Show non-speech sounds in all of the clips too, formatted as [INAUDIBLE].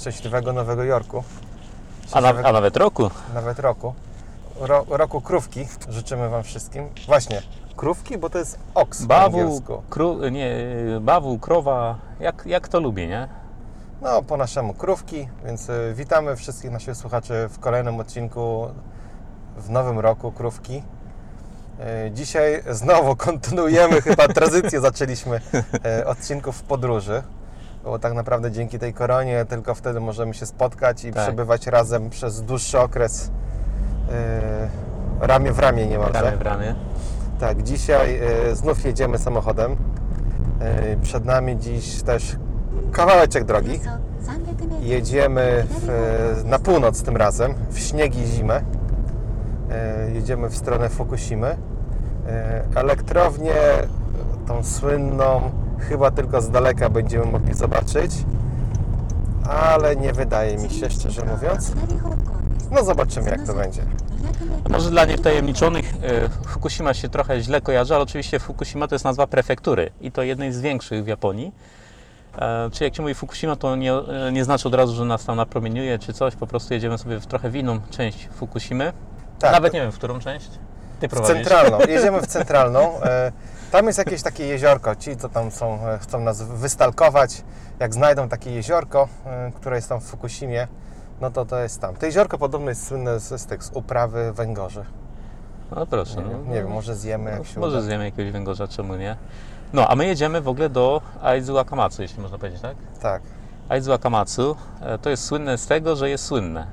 szczęśliwego Nowego Jorku. A, na, a nawet roku. nawet roku. Ro, roku krówki życzymy Wam wszystkim. Właśnie, krówki, bo to jest oks Bawu, kru, nie, bawu, krowa, jak, jak to lubi, nie? No, po naszemu krówki, więc y, witamy wszystkich naszych słuchaczy w kolejnym odcinku w nowym roku krówki. Y, Dzisiaj znowu [LAUGHS] kontynuujemy, chyba tradycję zaczęliśmy y, odcinków w podróży, bo tak naprawdę dzięki tej koronie tylko wtedy możemy się spotkać i Tak. przebywać razem przez dłuższy okres y, ramię w ramię niemalże. Ramy w ramy. Tak, dzisiaj y, znów jedziemy samochodem. Y, przed nami dziś też kawałeczek drogi. Jedziemy w, na północ tym razem, w śnieg i zimę. E, Jedziemy w stronę Fukushimy. E, Elektrownię, tą słynną, chyba tylko z daleka będziemy mogli zobaczyć, ale nie wydaje mi się, szczerze mówiąc. No zobaczymy, jak to będzie. Może dla niewtajemniczonych e, Fukushima się trochę źle kojarzy, ale oczywiście Fukushima to jest nazwa prefektury i to jednej z większych w Japonii. E, Czyli jak się mówi Fukushima, to nie, e, nie znaczy od razu, że nas tam napromieniuje czy coś, po prostu jedziemy sobie w trochę w inną część Fukushimy. Tak, Nawet nie wiem, w którą część. Ty w prowadzisz. centralną. [LAUGHS] Jedziemy w centralną. Tam jest jakieś takie jeziorko. Ci, co tam są, e, chcą nas wystalkować, jak znajdą takie jeziorko, e, które jest tam w Fukushimie, no to to jest tam. To jeziorko podobno jest słynne z, z, tych, z uprawy węgorzy. No proszę. Nie, no. nie wiem, może zjemy, jak No, się może uda. zjemy jakiegoś węgorza, czemu nie? No, a my jedziemy w ogóle do Aizu Akamatsu, jeśli można powiedzieć, tak? Tak. Aizu Akamatsu e, to jest słynne z tego, że jest słynne.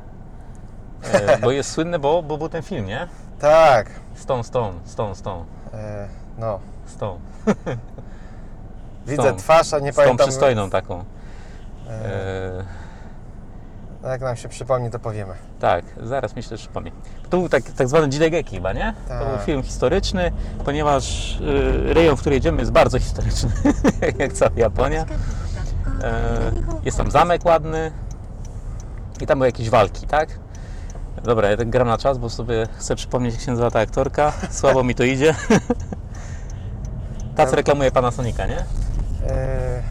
[LAUGHS] Bo jest słynne, bo, bo był ten film, nie? Tak. Stone, Stone, Stone, Stone, E, no. Widzę tą- twarz, a nie Z tą pamiętam. przystojną taką. E, E, no jak nam się przypomni, to powiemy. tak, zaraz myślę, że przypomnę. To był tak, tak zwany Jidegeki chyba, nie? To Tak. był film historyczny, ponieważ y, rejon, w który jedziemy jest bardzo historyczny, [LAUGHS] jak cała Japonia. E, jest tam zamek ładny i tam były jakieś walki, tak? Dobra, ja tak gram na czas, bo sobie chcę przypomnieć, jak się nazywa ta aktorka. Słabo mi to idzie. [LAUGHS] Ta, co reklamuje Panasonica, nie? E,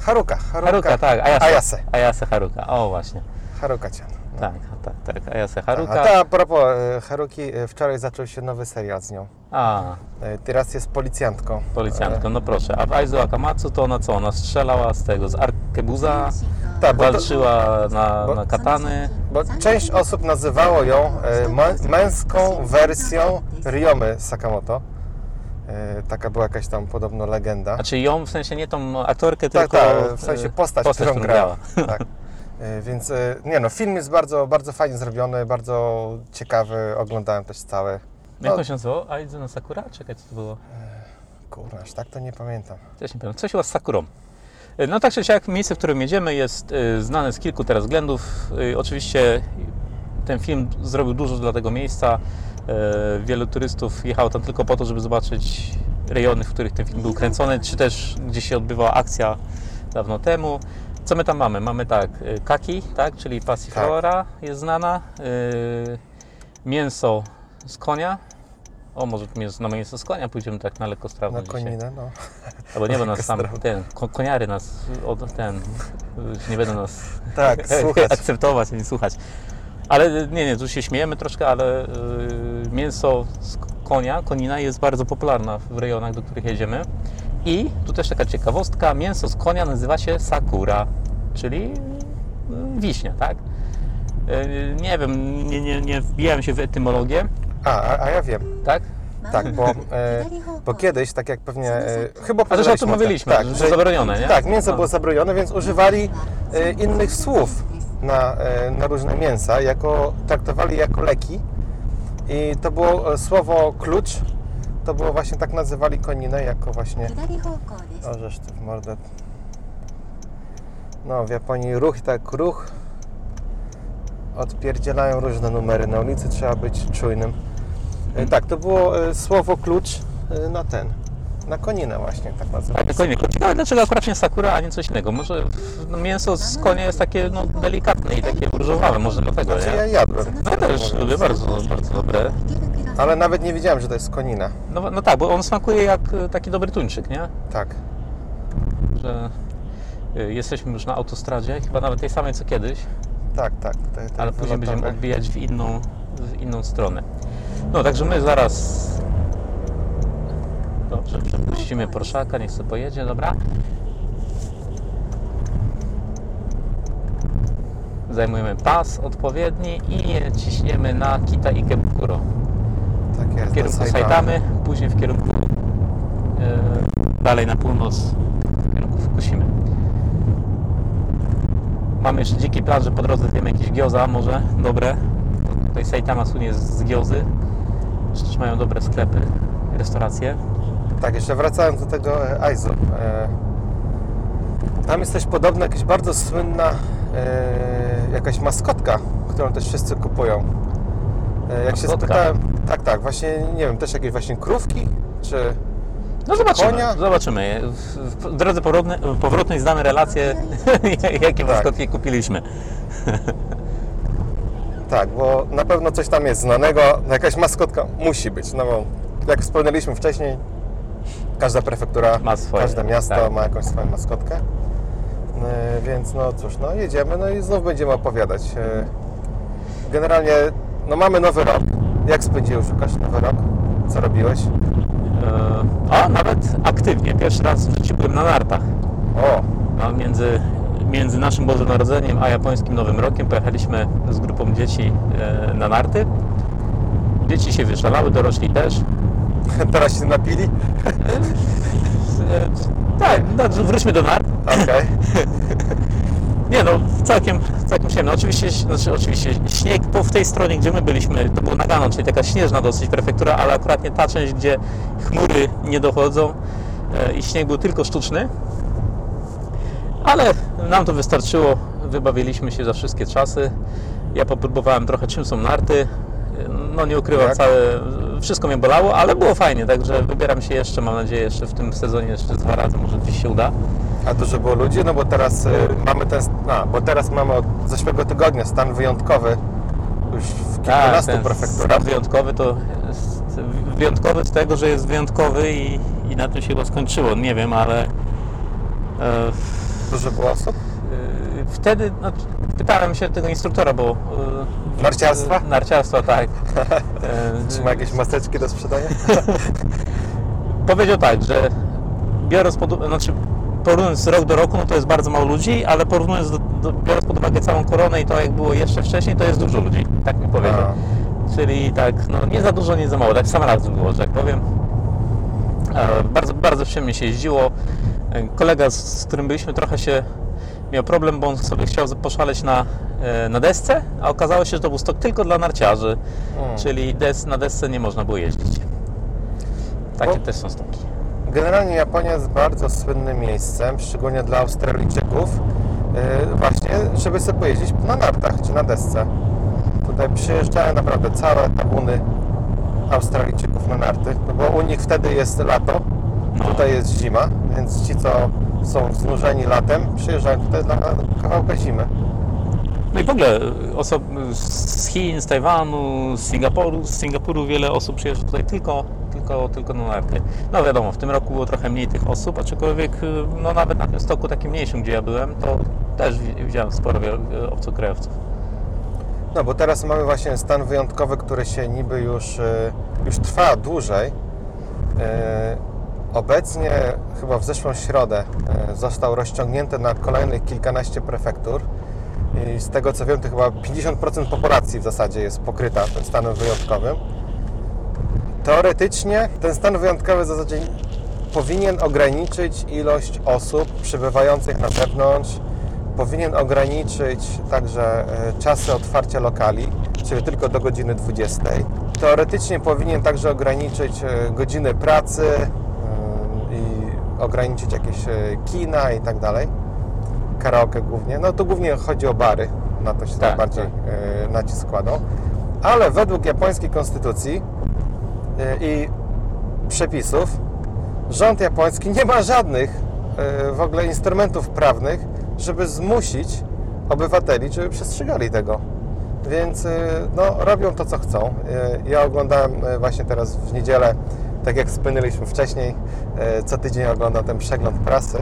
Haruka. Haruka, Haruka, tak. Ayase. Ayase. Ayase Haruka. O, właśnie. Haruka cian. No. Tak, tak, tak. Ayase A Haruka. ta, a propos e, Haruki, e, wczoraj zaczął się nowy serial z nią. A, E, Teraz jest policjantką. policjantką, no proszę. A w Aizu Akamatsu to ona co? Ona strzelała z tego, z arkebuza, Tak, bo to- walczyła na, bo- na katany. Bo część osób nazywało ją e, mę- męską wersją Ryomy Sakamoto. E, Taka była jakaś tam podobno legenda. Znaczy ją, w sensie nie tą aktorkę, Tak, tylko... tak, w sensie e, postać, postać którą grała. [LAUGHS] Tak. E, Więc e, nie no, film jest bardzo, bardzo fajnie zrobiony, bardzo ciekawy, oglądałem też cały. Jak No, on się nazywał? Aizu no Sakura? Czekaj, co to było? kurwa, aż tak to nie pamiętam. Też nie pamiętam. Coś chyba z Sakurą. E, No tak czy siak, miejsce, w którym jedziemy jest e, znane z kilku teraz względów. E, Oczywiście ten film zrobił dużo dla tego miejsca. E, Wielu turystów jechało tam tylko po to, żeby zobaczyć rejony, w których ten film był kręcony, czy też gdzie się odbywała akcja dawno temu. Co my tam mamy? Mamy tak, e, kaki, tak, czyli passiflora jest znana, e, mięso z konia. O, może mięso, na mięso z konia pójdziemy tak na lekkostrawne Na dzisiaj. koninę, no. Albo nie, bo nas Kastrol. ten, ko- koniary nas, od, ten, nie będą nas Tak, akceptować ani słuchać. Ale nie, nie, tu się śmiejemy troszkę, ale y, mięso z konia, konina jest bardzo popularna w rejonach, do których jedziemy. I tu też taka ciekawostka, mięso z konia nazywa się sakura, czyli y, wiśnia, tak? Y, nie wiem, nie, nie, nie wbijałem się w etymologię, A, a, a ja wiem. tak? Tak, bo, e, bo kiedyś, tak jak pewnie, e, chyba A też o tym mówiliśmy, tak, że że- zabronione, nie? Tak, mięso No. było zabronione, więc używali e, innych słów na, e, na różne mięsa, jako, traktowali jako leki. I to było e, słowo klucz, to było właśnie tak nazywali koninę, jako właśnie, o żeż ty w mordę. No, w Japonii ruch, tak ruch, odpierdzielają różne numery na ulicy, trzeba być czujnym. E, Tak, to było słowo klucz na ten, na koninę właśnie, tak nazywali. Tak, konie. Ciekawe, dlaczego akurat nie sakura, a nie coś innego. Może no, mięso z konia jest takie no, delikatne i takie różowawe, może dlatego, Znaczy ja nie? jadłem. No ja też lubię, bardzo, bardzo dobre. Ale nawet nie wiedziałem, że to jest konina. No, no tak, bo on smakuje jak e, taki dobry tuńczyk, nie? Tak. Że Y, Jesteśmy już na autostradzie, chyba nawet tej samej co kiedyś, Tak, tak. Tutaj, tutaj ale później będziemy odbijać w inną, w inną stronę. No, także my zaraz... Dobrze, przepuścimy Porszaka, niech sobie pojedzie, dobra. Zajmujemy pas odpowiedni i ciśniemy na Kita Ikebukuro. Tak jest. W kierunku Saitamy. Później w kierunku e, dalej na północ, w kierunku Fukushimy. Mamy jeszcze dziki plaż, że po drodze zjemy jakieś gioza może, dobre. To tutaj Saitama słynie z giozy. Przecież mają dobre sklepy, restauracje. Tak, jeszcze wracając do tego e, Aizu. E, tam jest też podobno jakaś bardzo słynna e, jakaś maskotka, którą też wszyscy kupują. Jak się Maskotka? spytałem, tak, tak, właśnie, nie wiem, też jakieś właśnie krówki, czy... No zobaczymy, Konia? zobaczymy. W, w drodze powrotnej, powrotnej znamy relacje, [LAUGHS] jakie Tak. maskotki kupiliśmy. Tak, bo na pewno coś tam jest znanego, jakaś maskotka musi być, no bo jak wspomnieliśmy wcześniej, każda prefektura, Ma swoje, każde miasto tak. ma jakąś swoją maskotkę. E, Więc no cóż, no jedziemy, no i znów będziemy opowiadać. E, Generalnie, no mamy nowy rok. Jak spędziłeś, Łukasz, nowy rok? Co robiłeś? E, A nawet aktywnie. Pierwszy raz w życiu byłem na nartach. O, No, między, między naszym Bożym Narodzeniem a japońskim Nowym Rokiem pojechaliśmy z grupą dzieci e, na narty. Dzieci się wyszalały, dorośli też. [LAUGHS] teraz się napili? E, [LAUGHS] Tak, no, wróćmy do nart. Okej. [LAUGHS] Nie no, całkiem, całkiem przyjemne. Oczywiście, znaczy oczywiście śnieg po, w tej stronie, gdzie my byliśmy, to było Nagano, czyli taka śnieżna dosyć prefektura, ale akurat nie ta część, gdzie chmury nie dochodzą e, i śnieg był tylko sztuczny. Ale nam to wystarczyło, wybawiliśmy się za wszystkie czasy. Ja popróbowałem trochę czym są narty. No nie ukrywam, Jak? całe, wszystko mnie bolało, ale było fajnie, także wybieram się jeszcze, mam nadzieję, jeszcze w tym sezonie jeszcze dwa razy, może gdzieś się uda. A dużo było ludzi? No bo teraz e, mamy ten, no, bo teraz mamy od zeszłego tygodnia stan wyjątkowy już w kilkunastu Tak, ten prefekturach. stan wyjątkowy to jest wyjątkowy z tego, że jest wyjątkowy i, i na tym się chyba skończyło. Nie wiem, ale e, Dużo było osób? e, wtedy no, pytałem się tego instruktora, bo e, Narciarstwa? Narciarstwa, tak. [LAUGHS] Czy ma jakieś maseczki do sprzedania? [LAUGHS] powiedział tak, że biorąc pod, znaczy porównując rok do roku, no to jest bardzo mało ludzi, ale porównując do, do, biorąc pod uwagę całą koronę i to jak było jeszcze wcześniej, to jest dużo ludzi. Tak mi powiedział. A. Czyli tak, no nie za dużo, nie za mało, tak sam raz było, że tak powiem. E, Bardzo, bardzo przyjemnie się jeździło. E, Kolega, z z którym byliśmy, trochę się miał problem, bo on sobie chciał poszaleć na, na desce, a okazało się, że to był stok tylko dla narciarzy, Hmm. czyli des, na desce nie można było jeździć. Takie Bo- też są stoki. Generalnie Japonia jest bardzo słynnym miejscem, szczególnie dla Australijczyków, yy, właśnie, żeby sobie pojeździć na nartach czy na desce. Tutaj przyjeżdżają naprawdę całe tabuny Australijczyków na narty, no bo u nich wtedy jest lato, No. tutaj jest zima, więc ci, co są znużeni latem, przyjeżdżają tutaj dla kawałka zimy. No i w ogóle osob z Chin, z Tajwanu, z Singapuru, z Singapuru wiele osób przyjeżdża tutaj tylko, tylko, tylko na narty. No wiadomo, w tym roku było trochę mniej tych osób, aczkolwiek no nawet na tym stoku takim mniejszym, gdzie ja byłem, to też wi- widziałem sporo wiel- obcokrajowców. No bo teraz mamy właśnie stan wyjątkowy, który się niby już, już trwa dłużej. Obecnie, chyba w zeszłą środę, został rozciągnięty na kolejnych kilkanaście prefektur. I z tego co wiem, to chyba 50% populacji w zasadzie jest pokryta tym stanem wyjątkowym. Teoretycznie ten stan wyjątkowy w zasadzie powinien ograniczyć ilość osób przybywających na zewnątrz, powinien ograniczyć także e, czasy otwarcia lokali, czyli tylko do godziny 20. Teoretycznie powinien także ograniczyć e, godziny pracy e, i ograniczyć jakieś kina i tak dalej. Karaoke głównie. No to głównie chodzi o bary, na to się Tak, najbardziej tak. e, nacisk kładą. Ale według japońskiej konstytucji e, i przepisów rząd japoński nie ma żadnych e, w ogóle instrumentów prawnych, żeby zmusić obywateli, żeby przestrzegali tego. Więc no, robią to, co chcą. Ja oglądałem właśnie teraz w niedzielę, tak jak wspomnieliśmy wcześniej, co tydzień oglądam ten przegląd prasy.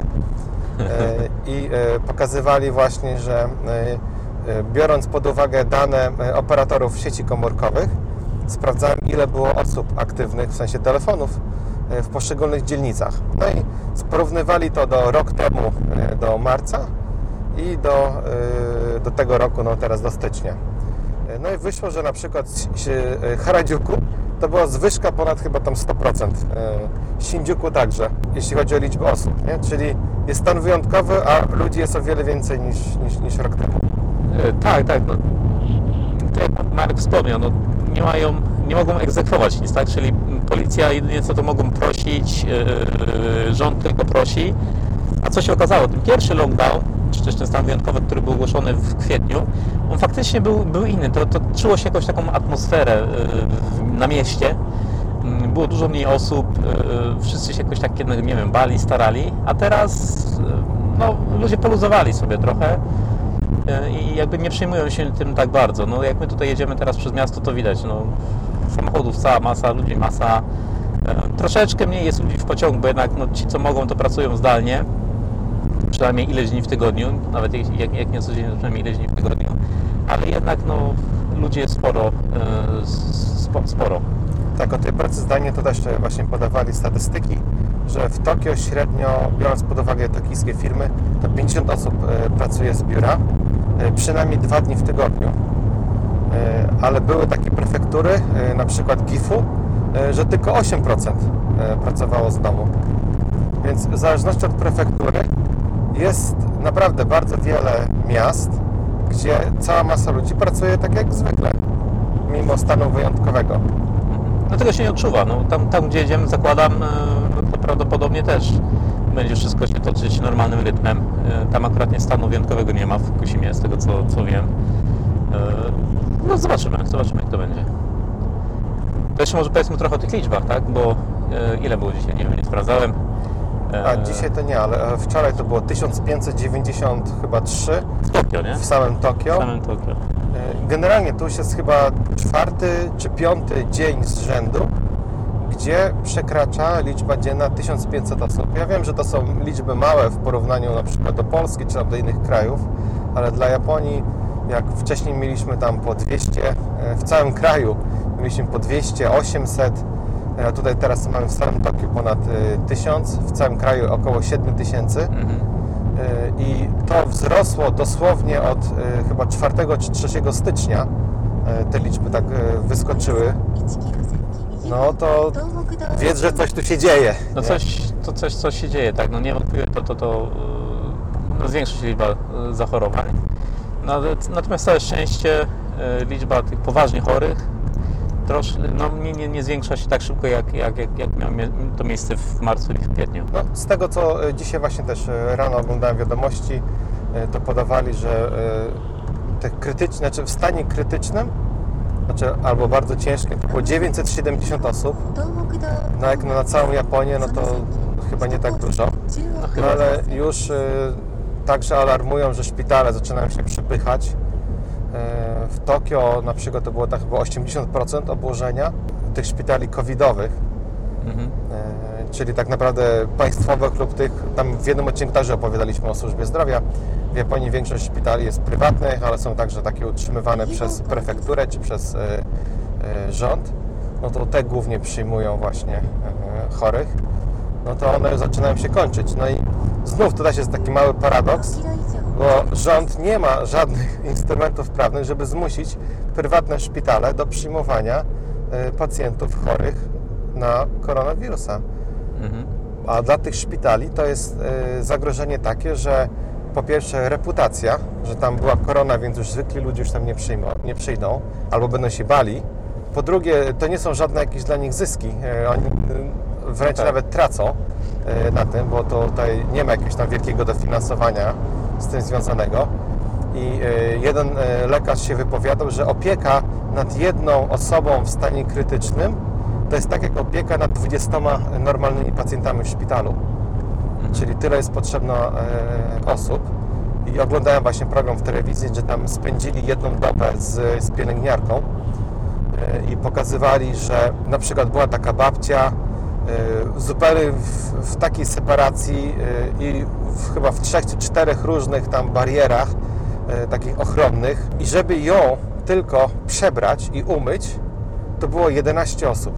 I e, pokazywali właśnie, że e, e, biorąc pod uwagę dane e, operatorów sieci komórkowych, sprawdzałem ile było osób aktywnych, w sensie telefonów, e, w poszczególnych dzielnicach. No i porównywali to do rok temu, e, do marca i do, e, do tego roku, no teraz do stycznia. No i wyszło, że na przykład e, Haradziuku to była zwyżka ponad chyba tam 100%. E, Shinjuku także, jeśli chodzi o liczbę osób, nie? Czyli jest stan wyjątkowy, a ludzi jest o wiele więcej niż, niż, niż rok temu. E, Tak, tak. No, tak jak Marek wspomniał, no, nie mają, nie mogą egzekwować nic, tak? Czyli policja jedynie co to mogą prosić, rząd tylko prosi. A co się okazało? Ten pierwszy lockdown, też ten stan wyjątkowy, który był ogłoszony w kwietniu, on faktycznie był, był inny. To, to czuło się jakąś taką atmosferę w- na mieście. Mm, Było dużo mniej osób, e, wszyscy się jakoś tak, nie wiem, bali, starali, a teraz no, ludzie poluzowali sobie trochę. I jakby nie przejmują się tym tak bardzo. No jak my tutaj jedziemy teraz przez miasto, to widać, no samochodów cała masa, ludzi masa. Troszeczkę mniej jest ludzi w pociągu, bo jednak no, ci, co mogą, to pracują zdalnie. Przynajmniej ileś dni w tygodniu, nawet jak, jak, nie codziennie, to przynajmniej ileś dni w tygodniu. Ale jednak no, ludzi jest sporo, e, spo, sporo. Tak, o tej pracy zdalnie to też właśnie podawali statystyki, że w Tokio średnio, biorąc pod uwagę tokijskie firmy, to 50 osób e, pracuje z biura, e, przynajmniej dwa dni w tygodniu. Ale były takie prefektury, na przykład Gifu, że tylko 8% e, pracowało z domu. Więc w zależności od prefektury jest naprawdę bardzo wiele miast, gdzie cała masa ludzi pracuje tak jak zwykle, mimo stanu wyjątkowego. No tego się nie odczuwa. No, tam, tam gdzie jedziemy, zakładam, e, to prawdopodobnie też będzie wszystko się toczyć normalnym rytmem. E, Tam akurat nie stanu wyjątkowego nie ma w Fukushimie, z tego co, co wiem. E, No zobaczymy, zobaczymy jak to będzie. To jeszcze może powiedzmy trochę o tych liczbach, tak? Bo ile było dzisiaj? Nie wiem, nie sprawdzałem. A dzisiaj to nie, ale e, wczoraj to było 1590 chyba 3 W Tokio, nie? w samym Tokio. W samym Tokio. E, Generalnie tu już jest chyba czwarty czy piąty dzień z rzędu, gdzie przekracza liczba dzienna 1500 osób. Ja wiem, że to są liczby małe w porównaniu na przykład do Polski czy do innych krajów, ale dla Japonii, jak wcześniej mieliśmy tam po 200, e, w całym kraju mieliśmy po 200, 800, a tutaj teraz mamy w samym Tokiu ponad e, 1000, w całym kraju około 7000. Mhm. E, i to wzrosło dosłownie od e, chyba 4 czy 3 stycznia. E, Te liczby tak e, wyskoczyły. No to wiedz, że coś tu się dzieje. No nie? coś, to coś, coś się dzieje, tak, no niewątpliwie to, to, to e, no zwiększa się liczba e, zachorowań. No, natomiast całe szczęście e, liczba tych poważnie chorych trosz, no, nie, nie, nie zwiększa się tak szybko, jak, jak, jak, jak miało to miejsce w marcu i w kwietniu. No, z tego co e, dzisiaj właśnie też e, rano oglądałem wiadomości, e, to podawali, że te krytyczne, znaczy w stanie krytycznym, znaczy albo bardzo ciężkim, to było 970 osób. No jak na całą Japonię, no to chyba nie tak dużo. No No ale już y, także alarmują, że szpitale zaczynają się przepychać. Y, w Tokio na przykład to było tak chyba 80% obłożenia tych szpitali covidowych, Mhm. y, czyli tak naprawdę państwowych lub tych, tam w jednym odcinku także opowiadaliśmy o służbie zdrowia. W Japonii większość szpitali jest prywatnych, ale są także takie utrzymywane przez prefekturę czy przez y, rząd. No to te głównie przyjmują właśnie chorych no to one zaczynają się kończyć. No i znów tutaj jest taki mały paradoks, bo rząd nie ma żadnych [LAUGHS] instrumentów prawnych, żeby zmusić prywatne szpitale do przyjmowania y, pacjentów chorych na koronawirusa. Mhm. A dla tych szpitali to jest y, zagrożenie takie, że po pierwsze reputacja, że tam była korona, więc już zwykli ludzie już tam nie, przyjmą, nie przyjdą albo będą się bali. Po drugie, to nie są żadne jakieś dla nich zyski. Y, Oni wręcz Tak. nawet tracą na tym, bo to tutaj nie ma jakiegoś tam wielkiego dofinansowania z tym związanego. I y, jeden y, lekarz się wypowiadał, że opieka nad jedną osobą w stanie krytycznym to jest tak jak opieka nad 20 normalnymi pacjentami w szpitalu. Czyli tyle jest potrzebna e, osób. I oglądałem właśnie program w telewizji, że tam spędzili jedną dobę z, z pielęgniarką e, i pokazywali, że na przykład była taka babcia, zupełnie w, w takiej separacji y, i w, chyba w trzech czy czterech różnych tam barierach y, takich ochronnych i żeby ją tylko przebrać i umyć, to było 11 osób.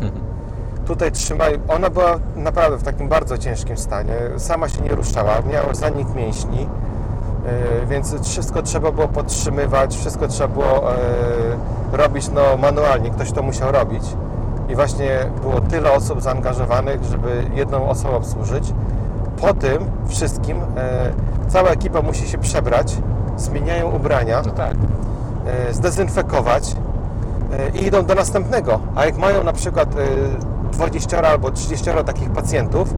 [LAUGHS] Tutaj trzymaj, ona była naprawdę w takim bardzo ciężkim stanie, sama się nie ruszała, miała zanik mięśni, więc wszystko trzeba było podtrzymywać, wszystko trzeba było e, robić no, manualnie, ktoś to musiał robić. I właśnie było tyle osób zaangażowanych, żeby jedną osobę obsłużyć. Po tym wszystkim e, cała ekipa musi się przebrać, zmieniają ubrania, No tak. e, zdezynfekować e, i idą do następnego. A jak mają na przykład e, 20 albo 30 takich pacjentów,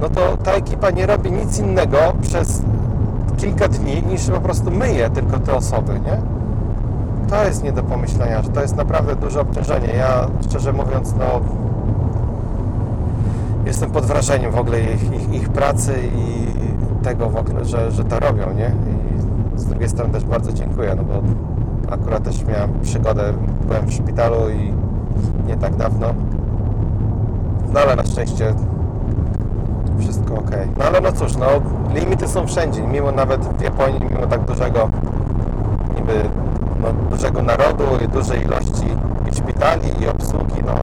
no to ta ekipa nie robi nic innego przez kilka dni niż po prostu myje tylko te osoby, nie? To jest nie do pomyślenia, że to jest naprawdę duże obciążenie. Ja szczerze mówiąc, no jestem pod wrażeniem w ogóle ich, ich, ich pracy i tego w ogóle, że, że to robią, nie? I z drugiej strony też bardzo dziękuję, no bo akurat też miałem przygodę, byłem w szpitalu i nie tak dawno. No ale na szczęście wszystko ok. No ale no cóż, no limity są wszędzie, mimo nawet w Japonii, mimo tak dużego no, dużego narodu i dużej ilości i szpitali i obsługi, no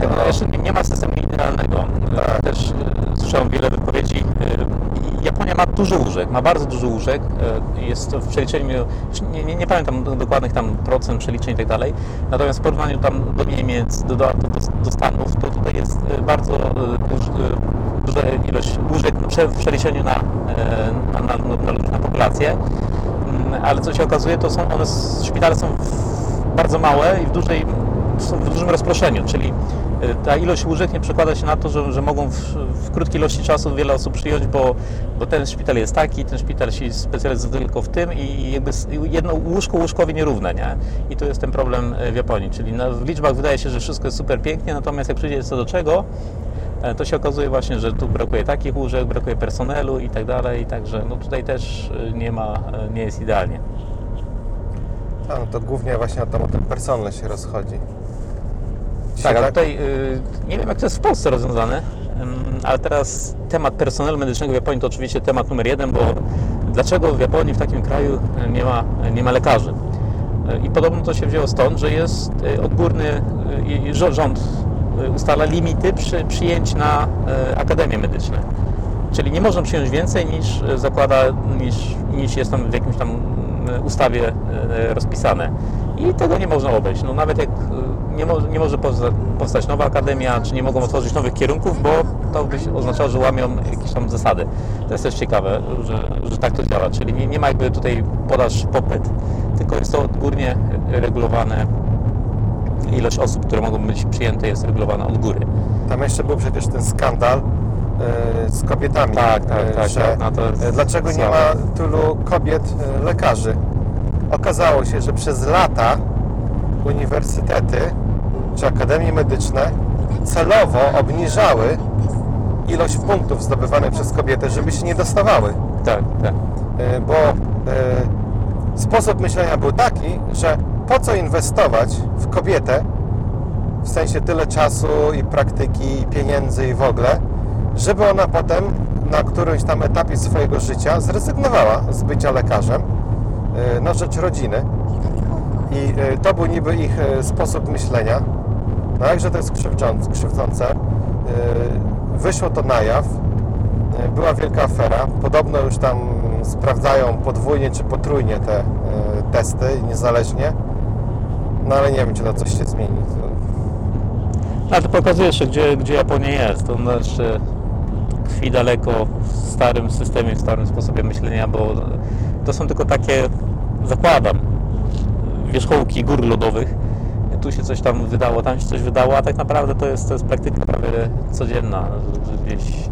No, jeszcze nie, nie ma systemu idealnego. Tak. Też e, słyszałem wiele wypowiedzi. E, Japonia ma dużo łóżek, ma bardzo dużo łóżek. E, Jest to w przeliczeniu, nie, nie, nie pamiętam dokładnych tam procent przeliczeń i tak dalej. Natomiast w porównaniu tam do Niemiec, do, do, do, do Stanów, to tutaj jest e, bardzo e, duż, e, duża ilość łóżek prze- w przeliczeniu na, na, na, na, na populację. Mm, Ale co się okazuje, to są one, szpitale są bardzo małe i w dużej są w dużym rozproszeniu, czyli y, ta ilość łóżek nie przekłada się na to, że, że mogą w, w krótkiej ilości czasu wiele osób przyjąć, bo, bo ten szpital jest taki, ten szpital się specjalizuje tylko w tym i jakby jedno łóżko łóżkowi nierówne, nie? I to jest ten problem y, w Japonii, czyli na, w liczbach wydaje się, że wszystko jest super pięknie, natomiast jak przyjdzie co do czego, to się okazuje właśnie, że tu brakuje takich łóżek, brakuje personelu i tak dalej, także no tutaj też y, nie ma, y, nie jest idealnie. A, no to głównie właśnie o, ten personel się rozchodzi. Dzisiaj Tak, ale tutaj y, nie wiem jak to jest w Polsce rozwiązane, ale teraz temat personelu medycznego w Japonii to oczywiście temat numer jeden, bo dlaczego w Japonii, w takim kraju nie ma, nie ma lekarzy? I podobno to się wzięło stąd, że jest odgórny rząd ustala limity przy, przyjęć na y, akademie medyczne. Czyli nie można przyjąć więcej niż y, zakłada, niż, niż jest tam w jakimś tam y, ustawie y, rozpisane. I tego nie można obejść. No nawet jak y, nie, mo, nie może powsta- powstać nowa akademia, czy nie mogą otworzyć nowych kierunków, bo to by oznaczało, że łamią jakieś tam zasady. To jest też ciekawe, że, że tak to działa. Czyli nie, nie ma jakby tutaj podaż popyt, tylko jest to odgórnie regulowane. Ilość osób, które mogą być przyjęte jest regulowana od góry. Tam jeszcze był przecież ten skandal e, z kobietami, Tak, tak, e, tak, że tak, no e, dlaczego nie ma tylu kobiet lekarzy. Okazało się, że przez lata uniwersytety czy akademie medyczne celowo obniżały ilość punktów zdobywanych przez kobiety, żeby się nie dostawały. Tak, tak. Bo sposób myślenia był taki, że po co inwestować w kobietę, w sensie tyle czasu i praktyki, i pieniędzy i w ogóle, żeby ona potem na którymś tam etapie swojego życia zrezygnowała z bycia lekarzem e, na rzecz rodziny. I e, to był niby ich e, sposób myślenia. No jakże to jest krzywdzące. Wyszło to na jaw. Była wielka afera. Podobno już tam sprawdzają podwójnie czy potrójnie te testy, niezależnie. No ale nie wiem, czy to coś się zmieni. No, to pokazuje gdzie, gdzie Japonia jest. To znaczy tkwi daleko w starym systemie, w starym sposobie myślenia, bo to są tylko takie, zakładam, wierzchołki gór lodowych. Tu się coś tam wydało, tam się coś wydało, a tak naprawdę to jest, to jest praktyka prawie codzienna, gdzieś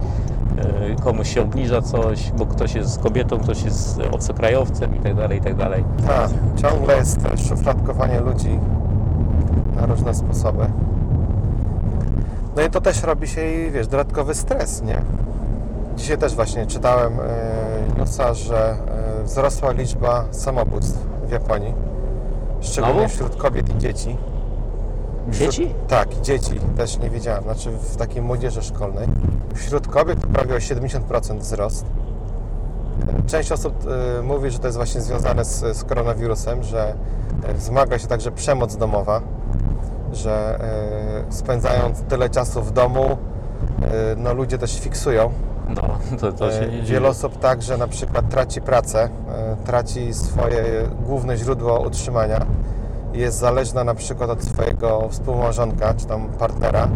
komuś się obniża coś, bo ktoś jest kobietą, ktoś jest obcokrajowcem i tak dalej, i tak dalej. Tak, ciągle jest szufladkowanie ludzi na różne sposoby. No i to też robi się i wiesz, dodatkowy stres, nie? Dzisiaj też właśnie czytałem e, newsa, że e, wzrosła liczba samobójstw w Japonii, szczególnie Znowu? wśród kobiet i dzieci. Dzieci? Tak, dzieci. Też nie wiedziałem. Znaczy w takiej młodzieży szkolnej. Wśród kobiet to prawie o 70% wzrost. Część osób e, mówi, że to jest właśnie związane z, z koronawirusem, że e, wzmaga się także przemoc domowa, że e, spędzając tyle czasu w domu, no ludzie też fiksują. No, to, to się nie. Wiele osób także na przykład traci pracę, traci swoje główne źródło utrzymania, jest zależna na przykład od swojego współmałżonka czy tam partnera.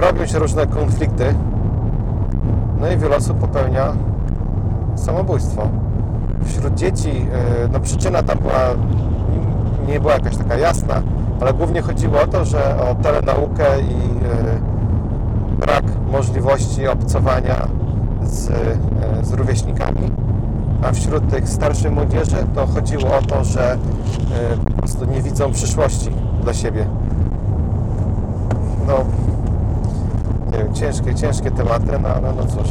Robią się różne konflikty, no i wiele osób popełnia samobójstwo. Wśród dzieci, e, no przyczyna tam była, nie była jakaś taka jasna, ale głównie chodziło o to, że o telenaukę i e, brak możliwości obcowania z, e, z rówieśnikami, a wśród tych starszej młodzieży to chodziło o to, że po prostu nie widzą przyszłości dla siebie. No, ciężkie, ciężkie tematy, no ale no cóż,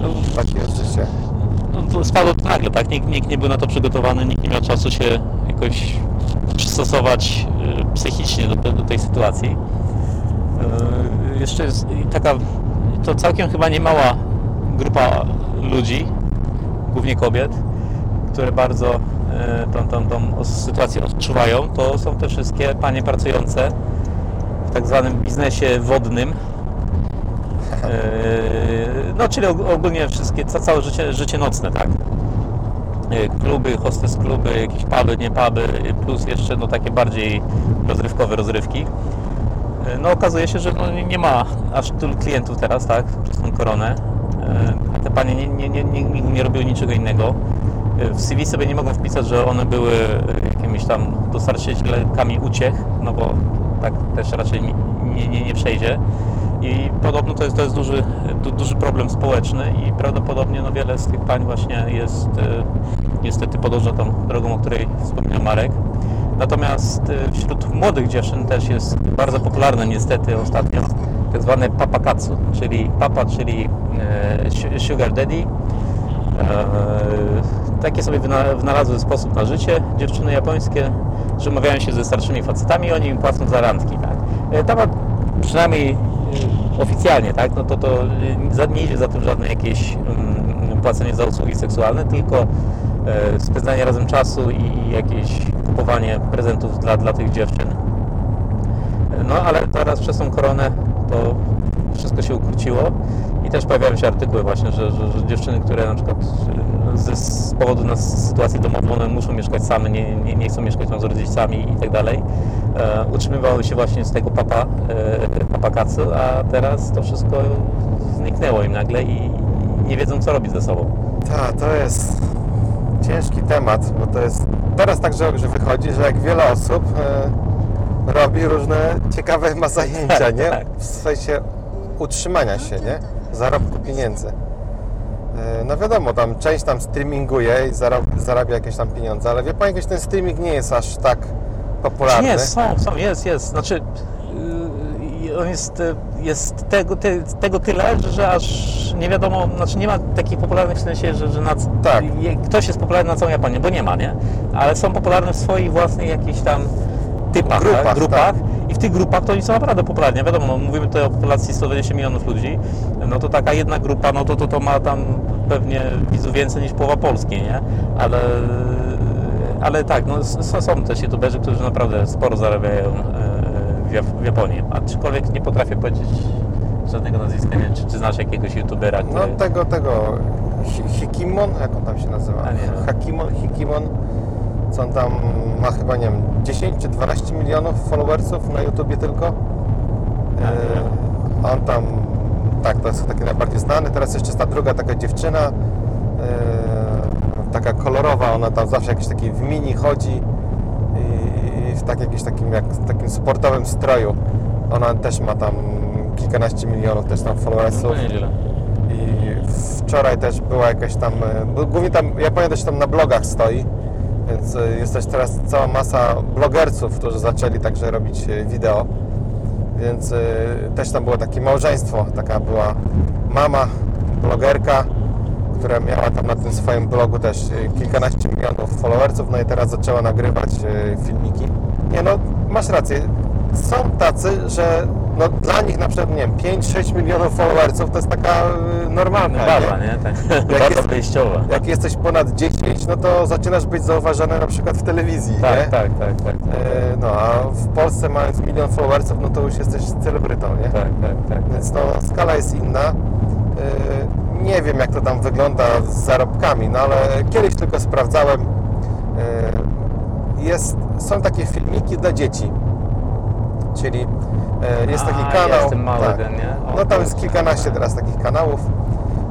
No, takie jest życie. no, to spadło to nagle, tak? Nikt, nikt nie był na to przygotowany, nikt nie miał czasu się jakoś przystosować y, psychicznie do, te- do tej sytuacji. Y, Jeszcze jest i taka, to całkiem chyba niemała grupa ludzi, głównie kobiet, które bardzo y, tą, tą, tą sytuację odczuwają. To są te wszystkie panie pracujące tak zwanym biznesie wodnym, Eee, No, czyli og- ogólnie wszystkie, ca- całe życie, życie nocne, tak? Eee, Kluby, hostes kluby, jakieś puby, nie puby, plus jeszcze no, takie bardziej rozrywkowe rozrywki. Eee, No okazuje się, że no, nie- ma aż tylu klientów teraz, tak, przez tą koronę. Te panie nie, nie, nie, nie, nie- robiły niczego innego. W CV sobie nie mogą wpisać, że one były e, jakimiś tam dostarczycielkami uciech, no bo tak też raczej nie, nie, nie przejdzie. I podobno to jest, to jest duży, du, duży problem społeczny i prawdopodobnie no, wiele z tych pań właśnie jest e, niestety podąża tą drogą, o której wspominał Marek. Natomiast e, wśród młodych dziewczyn też jest bardzo popularne niestety ostatnio tak zwane papakatsu, czyli papa, czyli e, su- sugar daddy. Takie sobie wyna- wynalazły sposób na życie dziewczyny japońskie, że umawiają się ze starszymi facetami i oni im płacą za randki. Tak? E, Tam przynajmniej e, oficjalnie, tak? no to, to e, nie idzie za tym żadne jakieś mm, płacenie za usługi seksualne, tylko spędzanie razem czasu i jakieś kupowanie prezentów dla, dla tych dziewczyn. No ale teraz przez tą koronę to wszystko się ukróciło i też pojawiają się artykuły właśnie, że, że, że dziewczyny, które na przykład ze, z powodu na sytuacji domowej one muszą mieszkać same, nie, nie, nie chcą mieszkać tam z rodzicami i tak dalej, e, utrzymywały się właśnie z tego papa, e, papakacu, a teraz to wszystko zniknęło im nagle i nie wiedzą co robić ze sobą. Tak, to jest ciężki temat, bo to jest teraz także że wychodzi, że jak wiele osób e, robi różne ciekawe ma zajęcia, Tak, nie? tak. W sensie utrzymania się, nie? Zarobku pieniędzy. No wiadomo, tam część tam streaminguje i zarab, zarabia jakieś tam pieniądze, ale wie Pan, jakiś ten streaming nie jest aż tak popularny. Nie, są, są, jest, jest. Znaczy, yy, on jest, y, jest tego, ty, tego tyle, że, aż nie wiadomo, znaczy nie ma takich popularnych w sensie, że, że na, Tak. ktoś jest popularny na całą Japonię, bo nie ma, nie? Ale są popularne w swoich własnych jakichś tam typach, Grupach, tak? grupach. tak. I w tych grupach to oni są naprawdę popularni. Wiadomo, no, mówimy tutaj o populacji 120 milionów ludzi, no to taka jedna grupa, no to, to, to ma tam pewnie widzów więcej niż połowa Polski, nie? Ale ale tak, no, s- s- są też youtuberzy, którzy naprawdę sporo zarabiają e, w Jap- w Japonii. Aczkolwiek nie potrafię powiedzieć żadnego nazwiska, nie wiem, czy, czy znasz jakiegoś youtubera, który... No tego, tego Hi- Hikimon, jak on tam się nazywa? A nie wiem. Hakimon, Hikimon, co on tam ma chyba, nie wiem, 10 czy 12 milionów followersów na YouTubie tylko. E, on tam, tak, to jest taki najbardziej znany. Teraz jeszcze jest ta druga taka dziewczyna, e, taka kolorowa, ona tam zawsze jakiś taki w mini chodzi i, i w tak, jakimś takim, jak, takim sportowym stroju. Ona też ma tam kilkanaście milionów też tam followersów. Nieźle. I wczoraj też była jakaś tam, e, głównie tam, Japonia też tam na blogach stoi, więc e, jest też teraz cała masa blogerców, którzy zaczęli także robić e, wideo, więc e, też tam było takie małżeństwo, taka była mama, blogerka, która miała tam na tym swoim blogu też kilkanaście milionów followersów, no i teraz zaczęła nagrywać filmiki. Nie no, masz rację. Są tacy, że no, dla nich na przykład, nie wiem, 5-6 milionów followersów to jest taka y, normalna, Baza, nie? Tak. [LAUGHS] Baza jest-. Jak jesteś ponad 10, no to zaczynasz być zauważany na przykład w telewizji, Tak, nie? tak, tak, tak. E, No, a w Polsce mając milion followersów, no to już jesteś celebrytą, nie? Tak, tak, tak. Więc no, skala jest inna. E, Nie wiem, jak to tam wygląda z zarobkami, no ale kiedyś tylko sprawdzałem. E, Jest, są takie filmiki dla dzieci. Czyli e, jest taki A, kanał. jest mały tak. ten, nie? O, No tam jest kilkanaście teraz takich kanałów.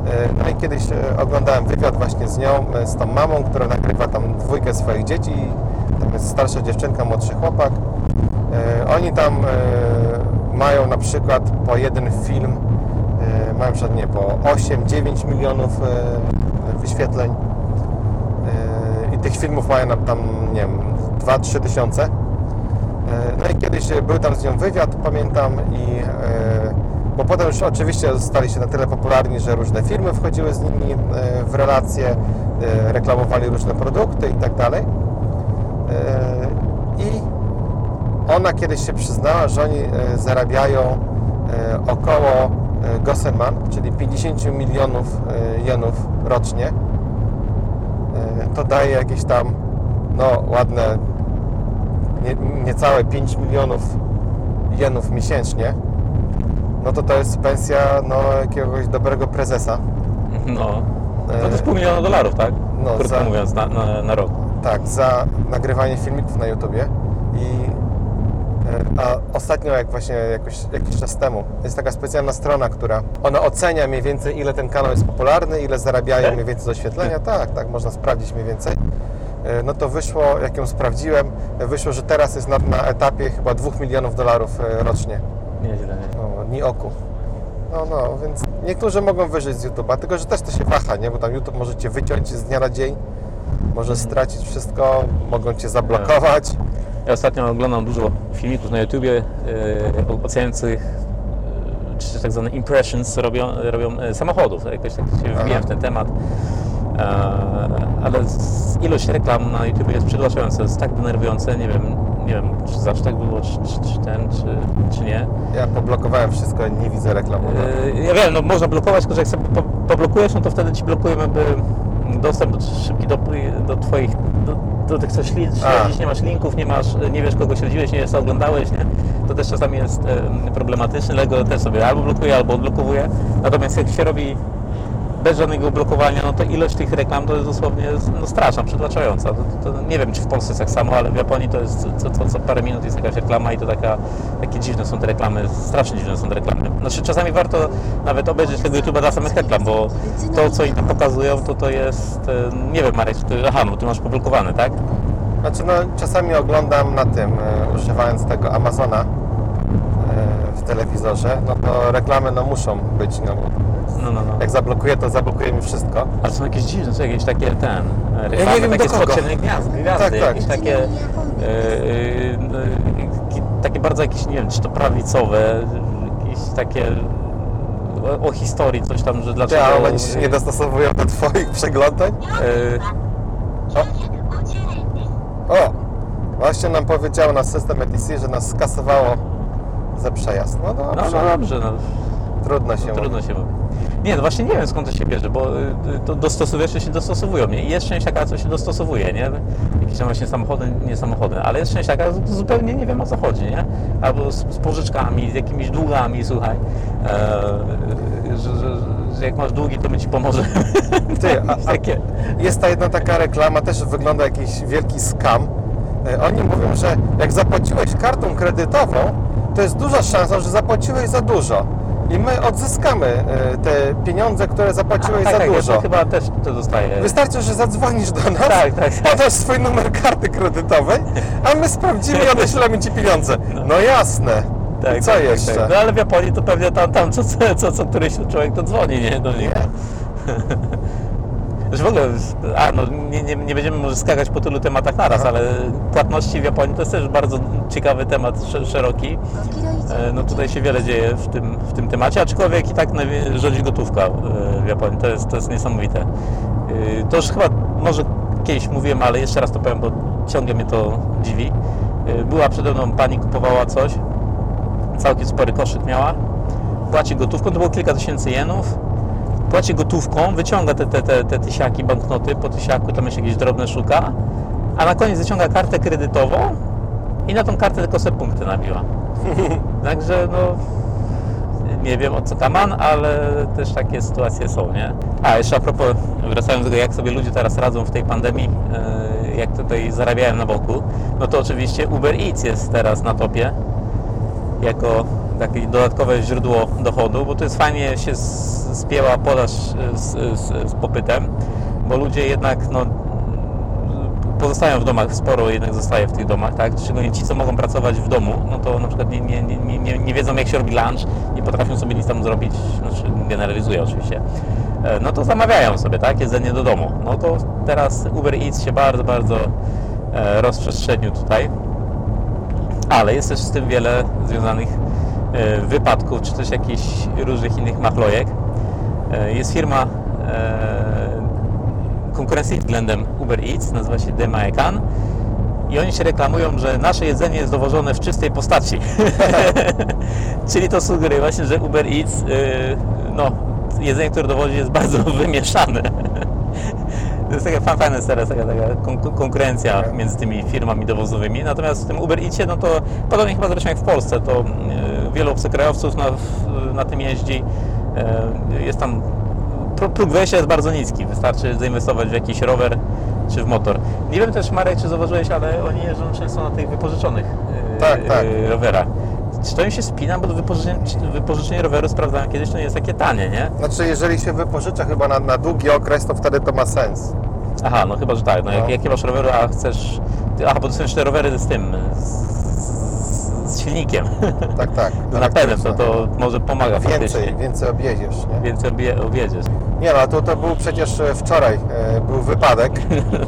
E, No i kiedyś e, oglądałem wywiad właśnie z nią, z tą mamą, która nagrywa tam dwójkę swoich dzieci. Tam jest starsza dziewczynka, młodszy chłopak. Oni tam mają na przykład po jeden film, mają przykład nie, po 8-9 milionów wyświetleń. I tych filmów mają tam, nie wiem, 2-3 tysiące. E, No i kiedyś e, był tam z nią wywiad, pamiętam, i e, bo potem już oczywiście stali się na tyle popularni, że różne firmy wchodziły z nimi w relacje, reklamowali różne produkty i tak dalej. I ona kiedyś się przyznała, że oni zarabiają około Gosselman, czyli 50 milionów jenów rocznie. To daje jakieś tam no, ładne nie, niecałe 5 milionów jenów miesięcznie, no to to jest pensja no, jakiegoś dobrego prezesa. No. To jest pół miliona dolarów, tak? No, Krótko za- mówiąc, na, na, na rok. Tak, za nagrywanie filmików na YouTubie. I, e, a ostatnio, jak właśnie jakoś, jakiś czas temu, jest taka specjalna strona, która ona ocenia mniej więcej, ile ten kanał jest popularny, ile zarabiają Tak? mniej więcej z oświetlenia. Tak, tak, można sprawdzić mniej więcej. E, No to wyszło, jak ją sprawdziłem, e, wyszło, że teraz jest na, na etapie chyba 2 milionów dolarów e, rocznie. Nieźle, nie? No, ni oku. No, no, więc niektórzy mogą wyżyć z YouTube'a, tylko że też to się waha, nie? Bo tam YouTube może Cię wyciąć z dnia na dzień, może stracić wszystko, mogą Cię zablokować. Ja ostatnio oglądam dużo filmików na YouTubie e, oceniających czy tak zwane impressions robią, robią samochodów. Jakoś tak się wbijam w ten temat. E, ale z- ilość reklam na YouTube jest przytłaczająca, jest tak denerwujące, nie wiem, nie wiem czy zawsze tak było, czy, czy, czy ten, czy, czy nie. Ja poblokowałem wszystko, nie widzę reklam. E, Ja wiem, no można blokować, tylko że jak sobie po, poblokujesz, no to wtedy ci blokujemy by dostęp do, szybki do, do twoich, do, do tych, co śledzisz, nie masz linków, nie masz, nie wiesz kogo śledziłeś, nie wiesz co oglądałeś, nie? To też czasami jest problematyczne, dlatego też sobie albo blokuje, albo odblokowuje. Natomiast jak się robi bez żadnego blokowania, no to ilość tych reklam to jest dosłownie no, straszna, przytłaczająca. To, to, nie wiem, czy w Polsce jest tak samo, ale w Japonii to jest co, co, co parę minut jest jakaś reklama i to taka, takie dziwne są te reklamy, strasznie dziwne są te reklamy. Znaczy czasami warto nawet obejrzeć tego YouTube'a dla samych reklam, bo to, co tam pokazują, to to jest, e, nie wiem Marek, ty, aha, no ty masz poblokowane, tak? Znaczy, no, czasami oglądam na tym, e, używając tego Amazona e, w telewizorze, no to reklamy no, muszą być, no bo No, no, no. jak zablokuję, to zablokuje mi wszystko. Ale są jakieś dziwne, są jakieś takie ten, e, reklamy, nie wiem, takie do kogo. gwiazd, gwiazdy, Tak, tak. jakieś takie, e, e, no, ki- takie bardzo jakieś, nie wiem, czy to prawicowe, jakieś takie o, o historii, coś tam, że dlaczego... a one się nie dostosowują do Twoich przeglądań? e, O! Właśnie nam powiedziało na system ETC, że nas skasowało za przejazd. No no, dobrze, no dobrze, no, trudno się trudno mówi. się mówi. Nie, no właśnie nie wiem skąd to się bierze, bo y, to dostosowujesz, się dostosowują. Nie? I jest część taka, co się dostosowuje, nie? Jakieś tam właśnie samochody, nie samochody, ale jest część taka, zupełnie nie wiem o co chodzi, nie? Albo z, z pożyczkami, z jakimiś długami, słuchaj, e, że, że, że jak masz długi, to my ci pomożemy. Ty, [LAUGHS] a, a jest ta jedna taka reklama, też wygląda jakiś wielki skam. E, Oni mówią, że jak zapłaciłeś kartą kredytową, to jest duża szansa, że zapłaciłeś za dużo. I my odzyskamy e, te pieniądze, które zapłaciłeś tak, za tak, ja dużo. to chyba też to dostaję. Wystarczy, że zadzwonisz do nas, Tak, tak. podasz swój numer karty kredytowej, a my sprawdzimy i odeślemy Ci pieniądze. No jasne. I co jeszcze? No ale w Japonii to pewnie tam, tam co, co, co, co któryś człowiek to dzwoni, nie? Do nich. [LAUGHS] Już w ogóle, a no nie, nie, nie będziemy może skakać po tylu tematach naraz, Aha. ale płatności w Japonii to jest też bardzo ciekawy temat, sz- szeroki. E, No tutaj się wiele dzieje w tym, w tym temacie, aczkolwiek i tak rządzi gotówka e, w Japonii. To jest, to jest niesamowite. E, To już chyba może kiedyś mówiłem, ale jeszcze raz to powiem, bo ciągle mnie to dziwi. Była przede mną pani, kupowała coś, całkiem spory koszyk miała, płaci gotówką, to było kilka tysięcy jenów, płaci gotówką, wyciąga te, te, te, te tysiaki, banknoty, po tysiaku tam jeszcze jakieś drobne szuka, a na koniec wyciąga kartę kredytową i na tą kartę tylko se punkty nabiła. [LAUGHS] Także no, nie wiem o co kaman, ale też takie sytuacje są, nie? A jeszcze a propos, wracając do tego, jak sobie ludzie teraz radzą w tej pandemii, e, jak tutaj zarabiają na boku, no to oczywiście Uber Eats jest teraz na topie jako takie dodatkowe źródło dochodu, bo to jest fajnie się spięła podaż e, z, z, z popytem, bo ludzie jednak no, pozostają w domach, sporo jednak zostaje w tych domach, tak? Szczególnie ci, co mogą pracować w domu, no to na przykład nie, nie, nie, nie, nie wiedzą, jak się robi lunch, nie potrafią sobie nic tam zrobić, znaczy generalizuję oczywiście, E, no to zamawiają sobie, tak? Jedzenie do domu. No to teraz Uber Eats się bardzo, bardzo e, rozprzestrzenił tutaj, ale jest też z tym wiele związanych e, wypadków, czy też jakichś różnych innych machlojek. E, Jest firma e, konkurencyjna względem Uber Eats, nazywa się Demaekan i oni się reklamują, że nasze jedzenie jest dowożone w czystej postaci. [LAUGHS] Czyli to sugeruje właśnie, że Uber Eats, no, jedzenie, które dowodzi jest bardzo [LAUGHS] wymieszane. To jest taka fa- fajna taka, taka kon- konkurencja między tymi firmami dowozowymi. Natomiast w tym Uber Eatsie, no to podobnie chyba zresztą jak w Polsce, to wielu obcokrajowców na, na tym jeździ. Y, Jest tam pró- próg wejścia jest bardzo niski. Wystarczy zainwestować w jakiś rower czy w motor. Nie wiem też, Marek, czy zauważyłeś, ale oni jeżdżą często na tych wypożyczonych yy, Tak, tak. yy, rowerach. Czy to im się spina? Bo wypożyczenie, wypożyczenie roweru sprawdzałem kiedyś, to nie jest takie tanie, nie? Znaczy, jeżeli się wypożycza chyba na, na długi okres, to wtedy to ma sens. Aha, no chyba, że tak. No, jak, No. jak nie masz roweru, a chcesz... Aha, bo to są jeszcze rowery z tym, z silnikiem. Tak, tak. [LAUGHS] Z napędem, to, to może pomaga Więcej, faktycznie. więcej objedziesz, nie? Więcej obie, objedziesz. Nie no, to, to był przecież e, wczoraj, e, był wypadek.